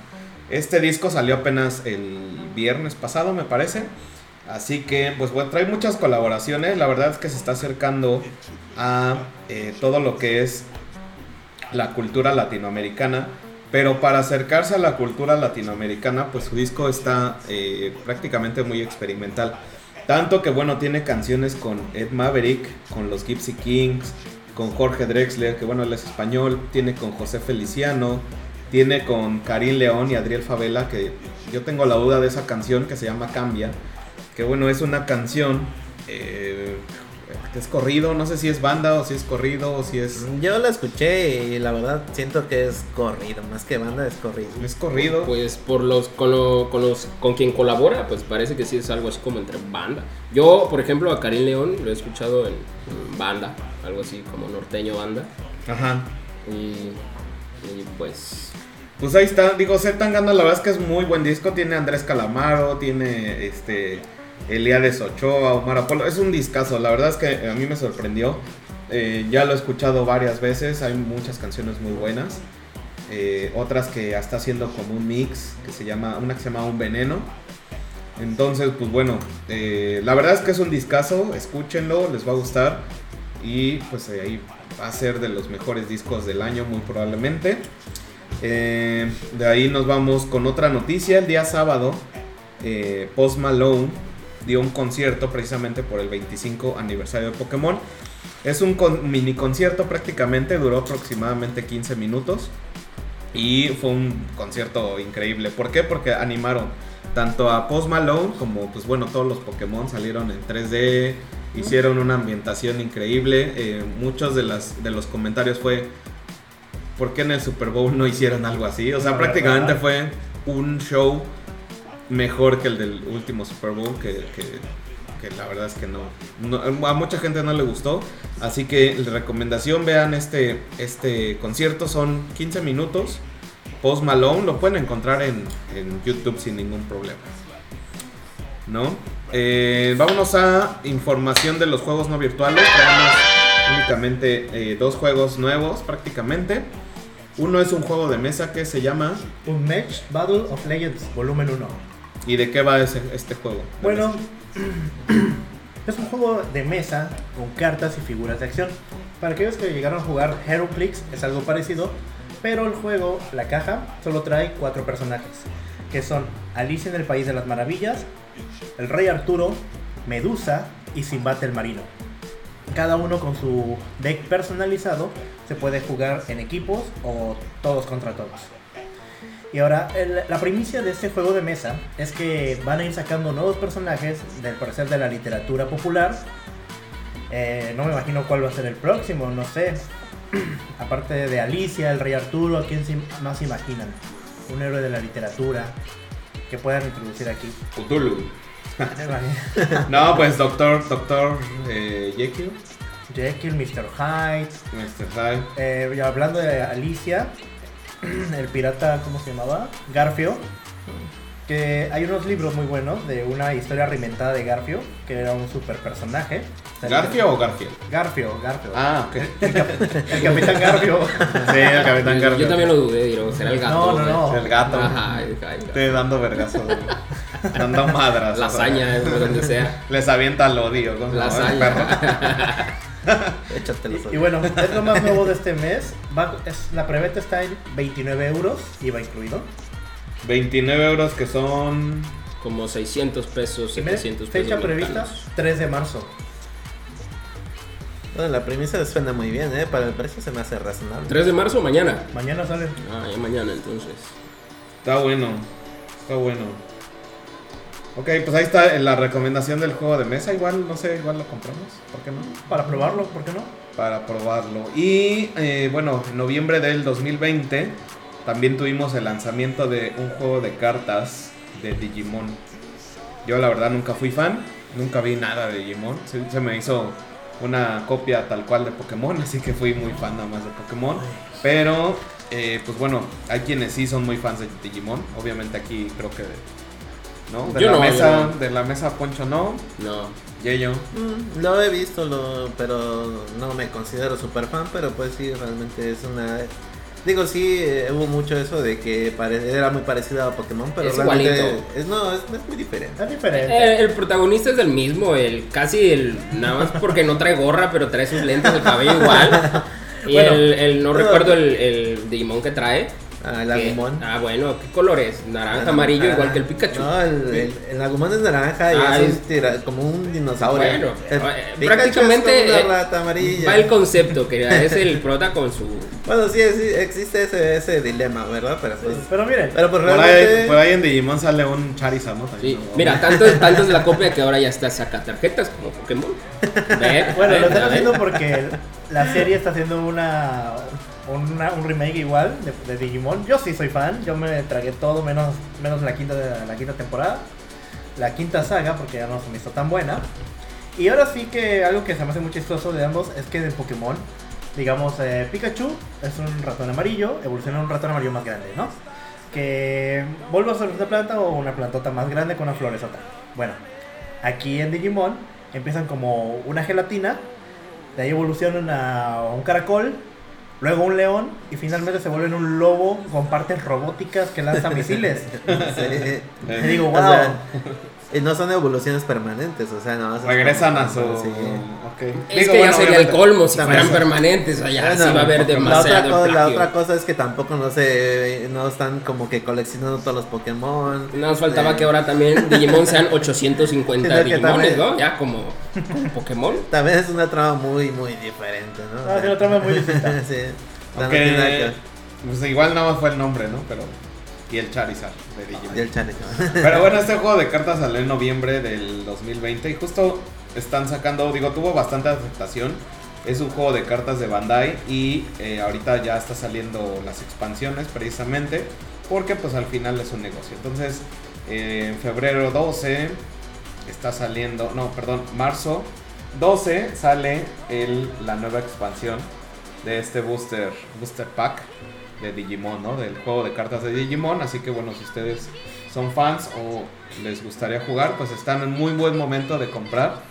S1: Este disco salió apenas el viernes pasado, me parece. Así que, pues bueno, trae muchas colaboraciones. La verdad es que se está acercando a eh, todo lo que es la cultura latinoamericana. Pero para acercarse a la cultura latinoamericana, pues su disco está eh, prácticamente muy experimental. Tanto que bueno, tiene canciones con Ed Maverick, con los Gypsy Kings, con Jorge Drexler, que bueno, él es español, tiene con José Feliciano, tiene con Karim León y Adriel Favela, que yo tengo la duda de esa canción que se llama Cambia, que bueno, es una canción eh, que es corrido, no sé si es banda o si es corrido o si es...
S3: Yo la escuché y la verdad siento que es corrido, más que banda es corrido.
S1: Es corrido.
S2: Pues por los con, lo- con los con quien colabora, pues parece que sí es algo así como entre banda. Yo, por ejemplo, a Karim León lo he escuchado en, en banda, algo así como norteño banda.
S1: Ajá.
S2: Y, y pues
S1: Pues ahí está, digo, Z Tangana la verdad es que es muy buen disco, tiene Andrés Calamaro, tiene este Eliades Ochoa, Omar Apolo, es un discazo, la verdad es que a mí me sorprendió, Eh, ya lo he escuchado varias veces, hay muchas canciones muy buenas, Eh, otras que está haciendo como un mix, que se llama, una que se llama Un Veneno, entonces pues bueno, eh, la verdad es que es un discazo, escúchenlo, les va a gustar. Y pues ahí va a ser de los mejores discos del año muy probablemente. De ahí nos vamos con otra noticia. El día sábado, Post Malone dio un concierto precisamente por el 25 aniversario de Pokémon. Es un con- mini concierto prácticamente, duró aproximadamente 15 minutos. Y fue un concierto increíble. ¿Por qué? Porque animaron tanto a Post Malone como, pues bueno, todos los Pokémon salieron en 3D. Hicieron una ambientación increíble. Eh, muchos de, las, de los comentarios fue, ¿por qué en el Super Bowl no hicieron algo así? O sea, prácticamente fue un show mejor que el del último Super Bowl, que, que- la verdad es que no, no- A mucha gente no le gustó. Así que la recomendación, vean este, este concierto, son 15 minutos. Post Malone, lo pueden encontrar en, en YouTube sin ningún problema. ¿No? Eh, vámonos a información de los juegos no virtuales. Traemos únicamente eh, dos juegos nuevos prácticamente. Uno es un juego de mesa que se llama...
S4: Un Match Battle of Legends, volumen 1.
S1: ¿Y de qué va ese- este juego?
S4: Bueno,
S1: mesa? *clears throat*
S4: es un juego de mesa con cartas y figuras de acción. Para aquellos que llegaron a jugar Heroclix es algo parecido, pero el juego, la caja, solo trae cuatro personajes. que son Alicia en el País de las Maravillas, El Rey Arturo, Medusa y Simbate el Marino. Cada uno con su deck personalizado se puede jugar en equipos o todos contra todos. Y ahora, el- la primicia de este juego de mesa es que van a ir sacando nuevos personajes del parecer de la literatura popular. Eh, no me imagino cuál va a ser el próximo, no sé. *clears throat* Aparte de Alicia, el Rey Arturo, ¿a quién se- más se imaginan? Un héroe de la literatura que puedan introducir aquí.
S1: Cthulhu. *laughs* No, pues Doctor, Doctor eh, Jekyll,
S4: Jekyll, Mr. Hyde.
S1: Mr. Hyde.
S4: Eh, hablando de Alicia, *clears throat* el pirata, ¿cómo se llamaba? Garfio. Que hay unos libros muy buenos de una historia reinventada de Garfio, que era un super personaje.
S1: ¿Garfio o Garfield?
S4: Garfio, Garfio.
S1: Ah, ok.
S4: El *laughs* capitán Garfio.
S1: Sí, el Capitán
S2: Yo,
S1: Garfio.
S2: yo también lo dudé, digo, será el gato.
S4: No, no, no.
S1: El gato.
S2: Ajá, el gato.
S1: Te dando vergazo. *laughs* dando madras.
S2: Lasaña, eh, donde sea.
S1: Les avienta el odio.
S2: Lasaña. *laughs* *laughs*
S3: Échate los
S4: Y bueno, es lo más nuevo de este mes. Va- es- la preventa está en 29 euros, IVA incluido.
S1: 29 euros que son.
S2: Como 600 pesos,
S4: Y mira,
S2: 700 pesos.
S4: Fecha prevista
S2: mexicanos.
S4: 3 de marzo.
S3: Bueno, la premisa suena muy bien, ¿eh? Para el precio se me hace razonable.
S2: 3 de marzo o mañana.
S4: Mañana sale.
S2: Ah, ya mañana entonces.
S1: Está bueno. Está bueno. Ok, pues ahí está la recomendación del juego de mesa. Igual, no sé, igual lo compramos. ¿Por qué no?
S4: Para probarlo, ¿por qué no?
S1: Para probarlo. Y eh, bueno, en noviembre del 2020 también tuvimos el lanzamiento de un juego de cartas de Digimon. Yo la verdad nunca fui fan, nunca vi nada de Digimon. Se, se me hizo una copia tal cual de Pokémon, *laughs* así que fui muy fan nada más de Pokémon. Pero, eh, pues bueno, hay quienes sí son muy fans de Digimon. Obviamente aquí creo que... de- ¿no? De
S2: Yo
S1: la
S2: no, yo
S1: mesa,
S2: no.
S1: de la mesa Poncho no,
S2: No.
S1: Yeyo.
S3: Mm, lo he visto, lo, pero no me considero super fan, pero pues sí, realmente es una... Digo, sí, eh, hubo mucho eso de que pare- era muy parecido a Pokémon, pero
S2: Es
S3: realmente
S2: igualito.
S3: es, no, es, es muy diferente.
S4: Es diferente.
S2: Eh, el protagonista es el mismo, el casi el nada más porque no trae gorra, pero trae sus lentes, el cabello igual. *laughs* Y
S4: Bueno,
S2: el, el- no
S3: pero-
S2: recuerdo el, el Digimon que trae.
S3: Ah, el Agumon.
S2: Ah, bueno, ¿qué color es? Naranja, amarillo, igual que el Pikachu.
S3: No, el, el, el Agumon es naranja y
S2: Ah,
S3: es un
S2: es-
S3: tira- como un dinosaurio.
S2: Bueno,
S3: El
S2: eh, prácticamente,
S3: es como
S2: eh,
S3: una rata amarilla.
S2: Va el concepto, que es el prota con su... *laughs*
S3: Bueno, sí, sí, existe ese, ese dilema, ¿verdad? Pero pues,
S4: Pero miren,
S3: pero pues
S1: Por
S3: realmente...
S1: ahí, por ahí en Digimon sale un Charizard, ¿no? También,
S2: Sí.
S1: ¿no?
S2: Mira, *laughs* tanto, es- tanto es la copia que ahora ya está saca tarjetas como Pokémon. *laughs*
S4: Bueno, lo están haciendo porque la serie está haciendo una, un remake igual de, Digimon. Yo sí soy fan, yo me tragué todo menos, menos la, quinta, la quinta temporada, la quinta saga, porque ya no se me hizo tan buena. Y ahora sí que algo que se me hace muy chistoso de ambos es que de Pokémon, digamos, eh, Pikachu es un ratón amarillo, evoluciona un ratón amarillo más grande, ¿no? Que vuelve a ser una planta o una plantota más grande con una floresota. Bueno, aquí en Digimon empiezan como una gelatina, de ahí evolucionan a un caracol, luego un león y finalmente se vuelven un lobo con partes robóticas que lanzan *laughs* misiles.
S3: Sí.
S4: Y digo,
S3: O
S4: wow.
S3: sea, y no son evoluciones permanentes, o sea, no.
S1: Regresan a su.
S3: Sí.
S1: Ok.
S2: Es
S1: Digo,
S2: que ya sería el colmo si fueran permanentes. Allá
S3: Bueno,
S2: sí va a haber
S3: la otra,
S2: demasiado
S3: la otra cosa es que tampoco no se no están como que coleccionando todos los Pokémon.
S2: Nos faltaba
S3: Eh,
S2: que ahora también Digimon sean *laughs* 850
S3: Sí, que
S2: Digimones,
S3: también-
S2: ¿no? Ya como, como Pokémon.
S3: También es una trama muy, muy diferente, ¿no?
S4: Ah, sí, la trama es muy distinta. *laughs*
S3: sí. O sea, no ver.
S1: pues igual nada más fue el nombre, ¿no? Pero. Y el Charizard de Digimon.
S3: Y el chale.
S1: Pero bueno, este juego de cartas salió en noviembre del 2020 y justo están sacando, digo, tuvo bastante aceptación. Es un juego de cartas de Bandai y eh, ahorita ya está saliendo las expansiones precisamente porque pues al final es un negocio. Entonces, eh, en febrero 12 está saliendo, no, perdón, marzo 12 sale el, la nueva expansión de este booster, booster pack de Digimon, ¿no? Del juego de cartas de Digimon. Así que bueno, si ustedes son fans o les gustaría jugar, pues están en muy buen momento de comprar.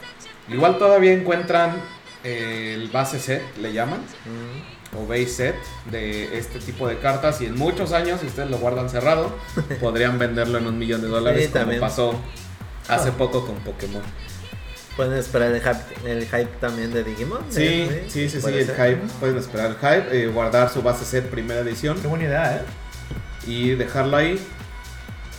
S1: Igual todavía encuentran eh, el base set, le llaman,
S3: Mm.
S1: o base set de este tipo de cartas. Y en muchos años, si ustedes lo guardan cerrado, *laughs* podrían venderlo en un millón de dólares,
S3: Sí,
S1: como
S3: también.
S1: pasó hace poco con Pokémon.
S3: Pueden esperar el hype, el hype también de Digimon.
S1: Sí,
S3: ¿eh?
S1: sí, sí, sí, el hype. Pueden esperar el hype, eh, guardar su base set primera edición
S4: Qué buena idea, ¿eh?
S1: y dejarlo ahí.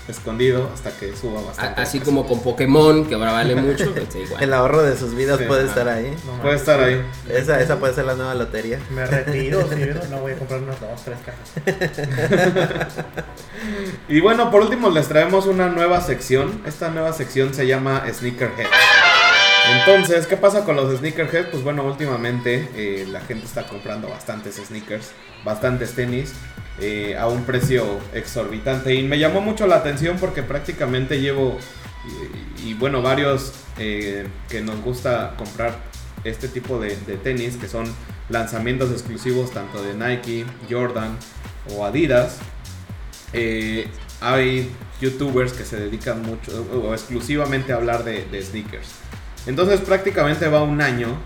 S1: escondido hasta que suba
S2: A-
S1: bastante.
S2: Así como con Pokémon, que ahora vale mucho, *laughs* pues, igual.
S3: El ahorro de sus vidas
S1: Sí.
S3: puede estar ahí.
S4: No.
S1: Puede estar ahí.
S3: Esa, esa puede ser la nueva lotería.
S4: Me retiro, *laughs* no voy a comprar unas dos, tres cajas. *laughs*
S1: Y bueno, por último les traemos una nueva sección. Esta nueva sección se llama Sneakerhead. Entonces, ¿qué pasa con los Sneakerhead? Pues bueno, últimamente eh, la gente está comprando bastantes sneakers, bastantes tenis, eh, a un precio exorbitante. Y me llamó mucho la atención porque prácticamente llevo, y, bueno, varios eh, que nos gusta comprar este tipo de, tenis, que son lanzamientos exclusivos tanto de Nike, Jordan o Adidas. Hay youtubers que se dedican mucho o exclusivamente a hablar de sneakers. Entonces prácticamente va un año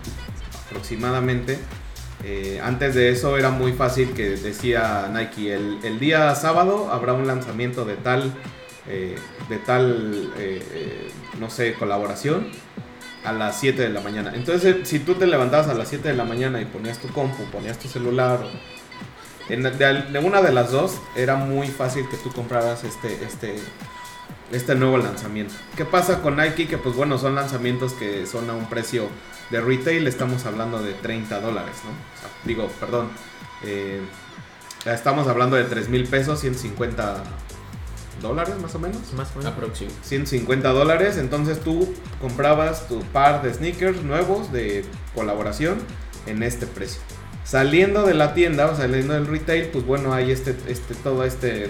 S1: aproximadamente. Eh, antes de eso era muy fácil que decía Nike, el, el día sábado habrá un lanzamiento de tal, eh, de tal, eh, no sé, colaboración a las 7 de la mañana. Entonces si tú te levantabas a las 7 de la mañana y ponías tu compu, ponías tu celular, en, de, de una de las dos era muy fácil que tú compraras este, este, este nuevo lanzamiento. ¿Qué pasa con Nike? Que pues bueno, son lanzamientos que son a un precio de retail, estamos hablando de 30 dólares, ¿no? O sea, digo, perdón, eh, estamos hablando de 3 mil pesos, 150 dólares más o menos.
S3: Más o menos.
S2: Aproximo.
S1: 150 dólares, entonces tú comprabas tu par de sneakers nuevos de colaboración en este precio. Saliendo de la tienda, o saliendo del retail, pues bueno, hay este, este, todo este,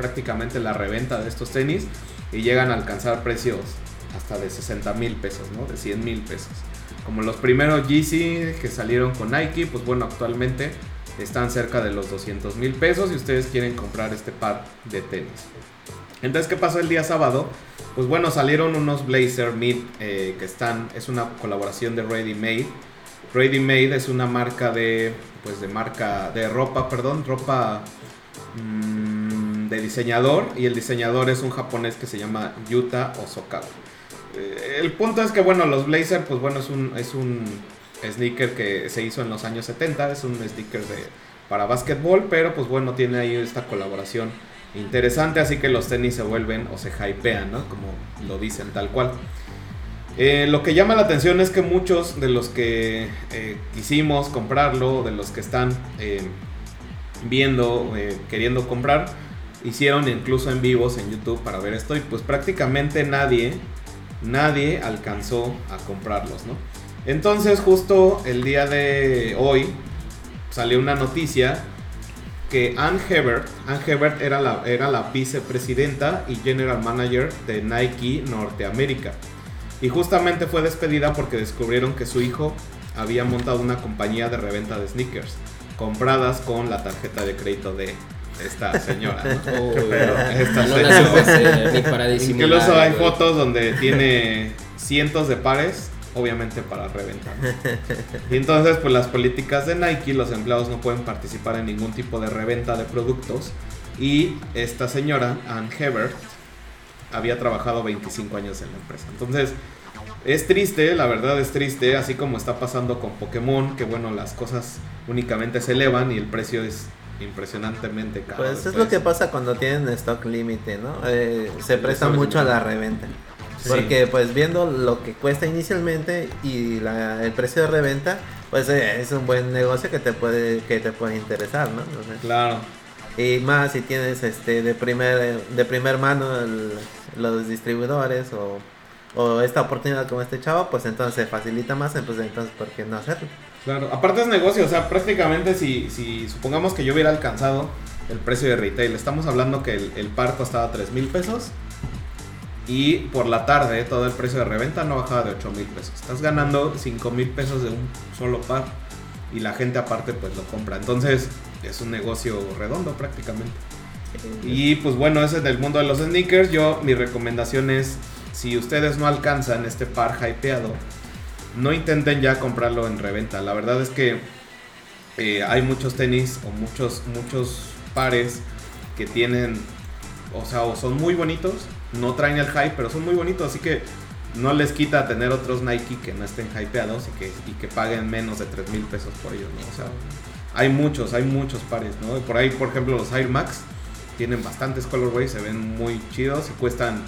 S1: prácticamente la reventa de estos tenis y llegan a alcanzar precios hasta de 60 mil pesos, ¿no? De 100 mil pesos. Como los primeros Yeezy que salieron con Nike, pues bueno, actualmente están cerca de los 200 mil pesos y ustedes quieren comprar este par de tenis. Entonces, ¿qué pasó el día sábado? Pues bueno, salieron unos Blazer Mid eh, que están, es una colaboración de Ready Made. Ready Made es una marca de, pues de marca, de ropa, perdón, ropa mm, de diseñador y el diseñador es un japonés que se llama Yuta Osokawa. Eh, el punto es que bueno, los Blazer, pues bueno, es un, es un sneaker que se hizo en los años 70, es un sneaker de, para básquetbol, pero pues bueno, tiene ahí esta colaboración interesante, así que los tenis se vuelven o se hypean, ¿no? Como lo dicen tal cual. Eh, lo que llama la atención es que muchos de los que eh, quisimos comprarlo, de los que están viendo, queriendo comprar, hicieron incluso en vivos en YouTube para ver esto y pues prácticamente nadie, nadie alcanzó a comprarlos, ¿no? Entonces justo el día de hoy salió una noticia que Ann Hebert, Ann Hebert era la, era la vicepresidenta y general manager de Nike Norteamérica. Y justamente fue despedida porque descubrieron que su hijo había montado una compañía de reventa de sneakers, compradas con la tarjeta de crédito de esta señora. ¿no? *laughs*
S2: Uy,
S1: Pero esta
S2: no
S1: señora-
S2: la supe hacer, ni para *laughs* disimular.
S1: Incluso hay
S2: güey.
S1: fotos donde tiene cientos de pares, obviamente para reventa. ¿no? Y entonces, pues las políticas de Nike, los empleados no pueden participar en ningún tipo de reventa de productos. Y esta señora, Ann Hebert, había trabajado 25 años en la empresa. Entonces, es triste, la verdad es triste, así como está pasando con Pokémon, que bueno, las cosas únicamente se elevan y el precio es impresionantemente caro.
S3: Pues es
S1: después.
S3: lo que pasa cuando tienen stock límite, ¿no? Eh, se presta mucho a la reventa.
S1: Sí.
S3: Porque pues viendo lo que cuesta inicialmente y la- el precio de reventa, pues eh, es un buen negocio que te puede que te puede interesar, ¿no? O sea,
S1: Claro.
S3: y más si tienes este de primer de primer mano el- los distribuidores o, o esta oportunidad como este chavo, pues entonces facilita más, pues entonces ¿por qué no hacerlo?
S1: Claro, aparte es negocio, o sea, prácticamente si, si supongamos que yo hubiera alcanzado el precio de retail, estamos hablando que el, el par costaba 3 mil pesos y por la tarde todo el precio de reventa no bajaba de 8 mil pesos. Estás ganando 5 mil pesos de un solo par y la gente aparte pues lo compra. Entonces es un negocio redondo prácticamente. Y pues bueno, ese es del mundo de los sneakers. Yo, mi recomendación es, si ustedes no alcanzan este par hypeado, no intenten ya comprarlo en reventa. La verdad es que eh, hay muchos tenis o muchos, muchos pares que tienen, o sea, son muy bonitos, no traen el hype, pero son muy bonitos, así que no les quita tener otros Nike que no estén hypeados y que, y que paguen menos de 3 mil pesos por ellos. O sea, hay muchos, hay muchos pares, ¿no? Por ahí, por ejemplo, los Air Max tienen bastantes colorways, se ven muy chidos y cuestan,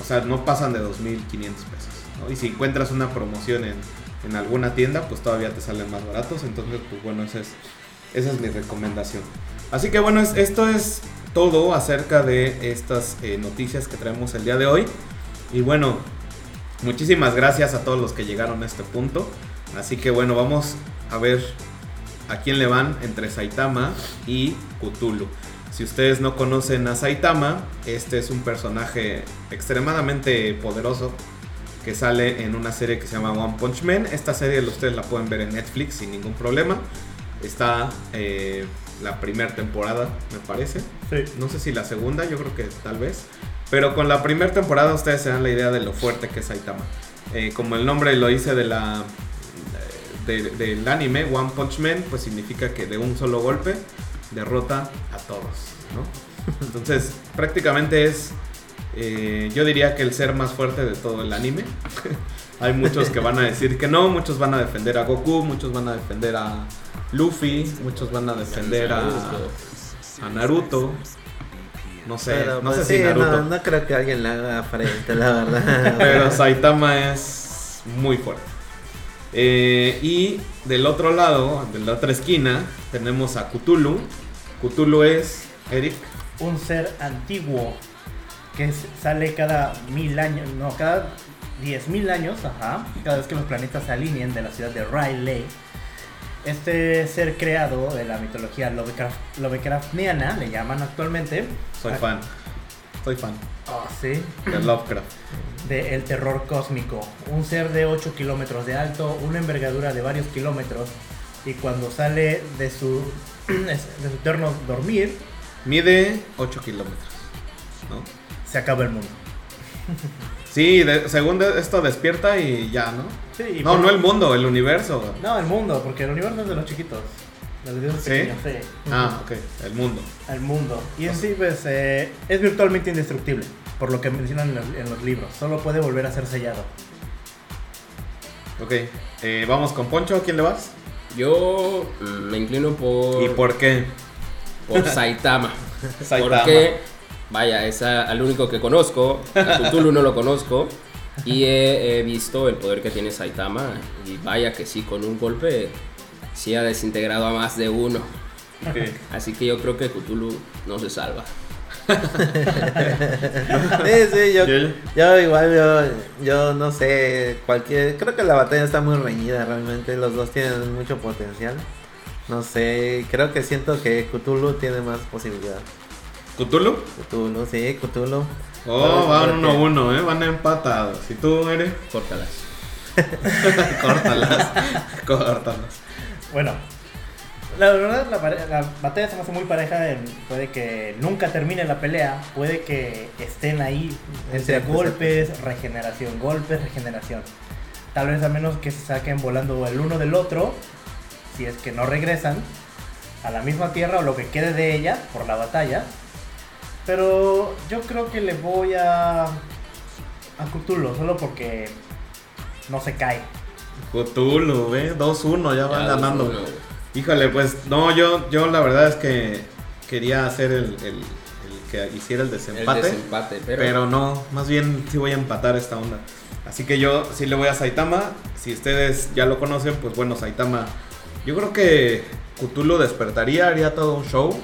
S1: o sea, no pasan de 2.500 pesos. Y si encuentras una promoción en, en alguna tienda, pues todavía te salen más baratos. Entonces, pues bueno, esa es, esa es mi recomendación. Así que bueno, es- esto es todo acerca de estas eh, noticias que traemos el día de hoy. Y bueno, muchísimas gracias a todos los que llegaron a este punto. Así que bueno, vamos a ver a quién le van entre Saitama y Cthulhu. Si ustedes no conocen a Saitama, este es un personaje extremadamente poderoso que sale en una serie que se llama One Punch Man. Esta serie ustedes la pueden ver en Netflix sin ningún problema. Está eh, la primera temporada, me parece.
S4: Sí.
S1: No sé si la segunda, yo creo que tal vez. Pero con la primera temporada ustedes se dan la idea de lo fuerte que es Saitama. Eh, como el nombre lo dice de la de- del anime, One Punch Man, pues significa que de un solo golpe derrota a todos, ¿no? *laughs* Entonces, prácticamente es, eh, yo diría que el ser más fuerte de todo el anime. *laughs* Hay muchos que van a decir que no, muchos van a defender a Goku, muchos van a defender a Luffy, muchos van a defender a, a Naruto. No sé,
S3: Pero,
S1: no
S3: pues,
S1: sé si
S3: sí,
S1: Naruto.
S3: no, no creo que alguien le haga frente, la verdad. *laughs*
S1: Pero Saitama es muy fuerte. Eh, y del otro lado, de la otra esquina, tenemos a Cthulhu. Cthulhu es, Eric,
S4: Un ser antiguo que sale cada mil años, no, cada diez mil años, ajá, cada vez que los planetas se alineen de la ciudad de Riley. Este ser creado de la mitología Lovecraft- Lovecraftiana, le llaman actualmente.
S1: soy fan. Soy fan
S4: ah, sí.
S1: de Lovecraft.
S4: de El Terror Cósmico. Un ser de 8 kilómetros de alto, una envergadura de varios kilómetros. Y cuando sale de su, *clears throat* de su eterno dormir,
S1: Mide 8 kilómetros. ¿no?
S4: Se acaba el mundo.
S1: Sí, de- según de- esto despierta y ya, ¿no?
S4: Sí, y
S1: No,
S4: por-
S1: no el mundo, el universo.
S4: No, el mundo, porque el universo es de los chiquitos. De los dioses
S1: ¿Sí?
S4: pequeños, sí.
S1: Ah, ok, el mundo.
S4: El mundo. Y en sí, pues, eh, es virtualmente indestructible. Por lo que mencionan en los, en los libros. Solo puede volver a ser sellado.
S1: Ok, eh, vamos con Poncho, ¿a quién le vas?
S2: Yo me inclino por,
S1: ¿Y por qué?
S2: por Saitama. *laughs*
S1: Saitama.
S2: Porque, vaya, es a- al único que conozco. A Cthulhu no lo conozco. Y he, he visto el poder que tiene Saitama. Y vaya que sí, con un golpe sí ha desintegrado a más de uno. Así que yo creo que Cthulhu no se salva.
S3: Sí, sí, yo, igual, yo, yo no sé, cualquier, creo que la batalla está muy reñida realmente, los dos tienen mucho potencial. No sé, creo que siento que Cthulhu tiene más posibilidad.
S1: ¿Cthulhu?
S3: Cthulhu, sí, Cthulhu.
S1: Oh, van uno a uno, ¿eh? Van empatados. ¿Y tú, eres?
S2: Córtalas. *laughs*
S1: Córtalas. Córtalas.
S4: Bueno, la verdad la, la batalla se me hace muy pareja. en- puede que nunca termine la pelea, puede que estén ahí entre golpes, regeneración, golpes, regeneración. Tal vez a menos que se saquen volando el uno del otro, si es que no regresan a la misma tierra o lo que quede de ella por la batalla. Pero yo creo que le voy a a Cthulhu solo porque no se cae.
S1: Cthulhu, ¿eh? 2-1, ya van
S2: Ya,
S1: ganando.
S2: uno.
S1: Híjole, pues no, yo, yo la verdad es que quería hacer el, el- el que hiciera el
S2: El
S1: desempate.
S2: desempate, pero,
S1: Pero no, más bien sí voy a empatar esta onda. Así que yo sí le voy a Saitama. Si ustedes ya lo conocen, pues bueno, Saitama. Yo creo que Cthulhu despertaría, haría todo un show.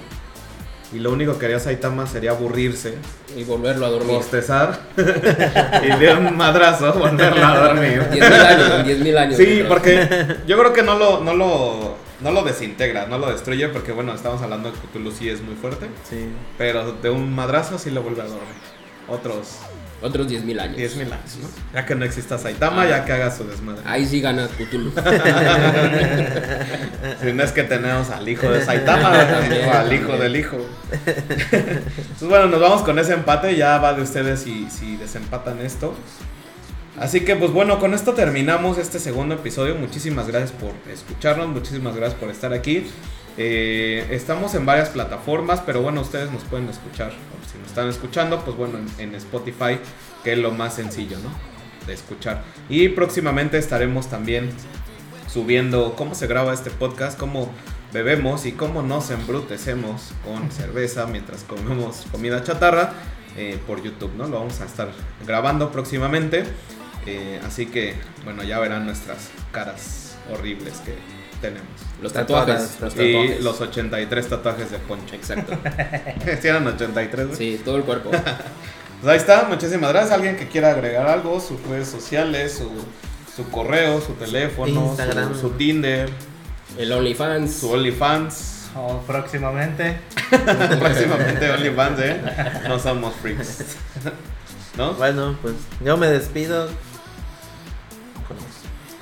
S1: Y lo único que haría Saitama sería aburrirse,
S2: y volverlo a dormir.
S1: bostezar *laughs* y de un madrazo volverlo a dormir. *laughs*
S2: 10.000 años, en 10.000 años.
S1: Sí,
S2: mientras-
S1: porque yo creo que no lo, no lo, no lo desintegra, no lo destruye, porque bueno, estamos hablando de que Cthulhu sí es muy fuerte,
S3: Sí.
S1: pero de un madrazo sí lo vuelve a dormir. Otros
S2: Otros 10.000 años.
S1: 10.000 años, ¿no? Ya que no exista Saitama, ya que haga su desmadre.
S2: Ahí sí gana Cthulhu. *laughs*
S1: Si no es que tenemos al hijo de Saitama, o al hijo
S2: también.
S1: del hijo. Entonces, bueno, nos vamos con ese empate. Ya va de ustedes si, si desempatan esto. Así que, pues bueno, con esto terminamos este segundo episodio. Muchísimas gracias por escucharnos, muchísimas gracias por estar aquí. Eh, estamos en varias plataformas, pero bueno, ustedes nos pueden escuchar. Si nos están escuchando, pues bueno, en, en Spotify, que es lo más sencillo, ¿no? De escuchar. Y próximamente estaremos también subiendo cómo se graba este podcast, cómo bebemos y cómo nos embrutecemos con cerveza mientras comemos comida chatarra eh, por YouTube, ¿no? Lo vamos a estar grabando próximamente. Eh, así que, bueno, ya verán nuestras caras horribles que tenemos.
S2: Los
S3: Tatuajes.
S2: tatuajes. Los
S1: Y
S2: tatuajes.
S1: los 83 tatuajes de Poncho.
S2: Exacto. *laughs*
S1: ¿Sí eran 83? güey?
S2: Sí, todo el cuerpo. *laughs*
S1: Pues ahí está, muchísimas gracias. Alguien que quiera agregar algo, sus redes sociales, su, su correo, su teléfono,
S3: Instagram.
S1: Su, su Tinder,
S2: El OnlyFans.
S1: su OnlyFans.
S4: O próximamente. *laughs*
S1: Próximamente OnlyFans, ¿eh? No somos freaks. ¿No?
S3: Bueno, pues yo me despido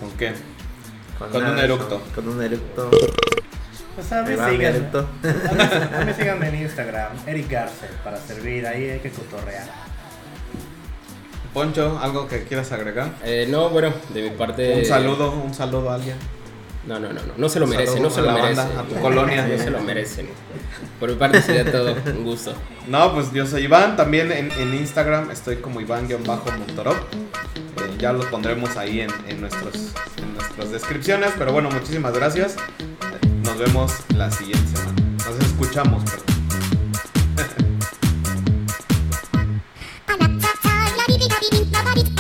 S1: ¿Con qué?
S3: Con,
S1: Con un eructo.
S3: Con un eructo.
S4: Pues a mí síganme. A mí, a mí síganme en Instagram, Eric Garcel, para servir. Ahí hay que cotorrear.
S1: Poncho, ¿algo que quieras agregar?
S2: Eh, no, bueno, de mi parte.
S1: Un saludo, un saludo a alguien.
S2: No, no, no, no. No se lo merece, no se lo merece.
S1: a tu colonia.
S2: No se lo merecen. Por mi parte sería todo. Un gusto.
S1: No, pues yo soy Iván, también en, en Instagram estoy como Iván-Motorop. Eh, ya lo pondremos ahí en, en nuestros, en nuestras descripciones, pero bueno, muchísimas gracias. Nos vemos la siguiente semana. Nos escuchamos, perdón. *laughs*
S5: あ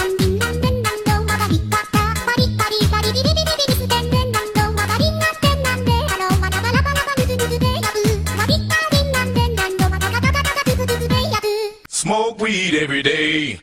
S6: weed every day.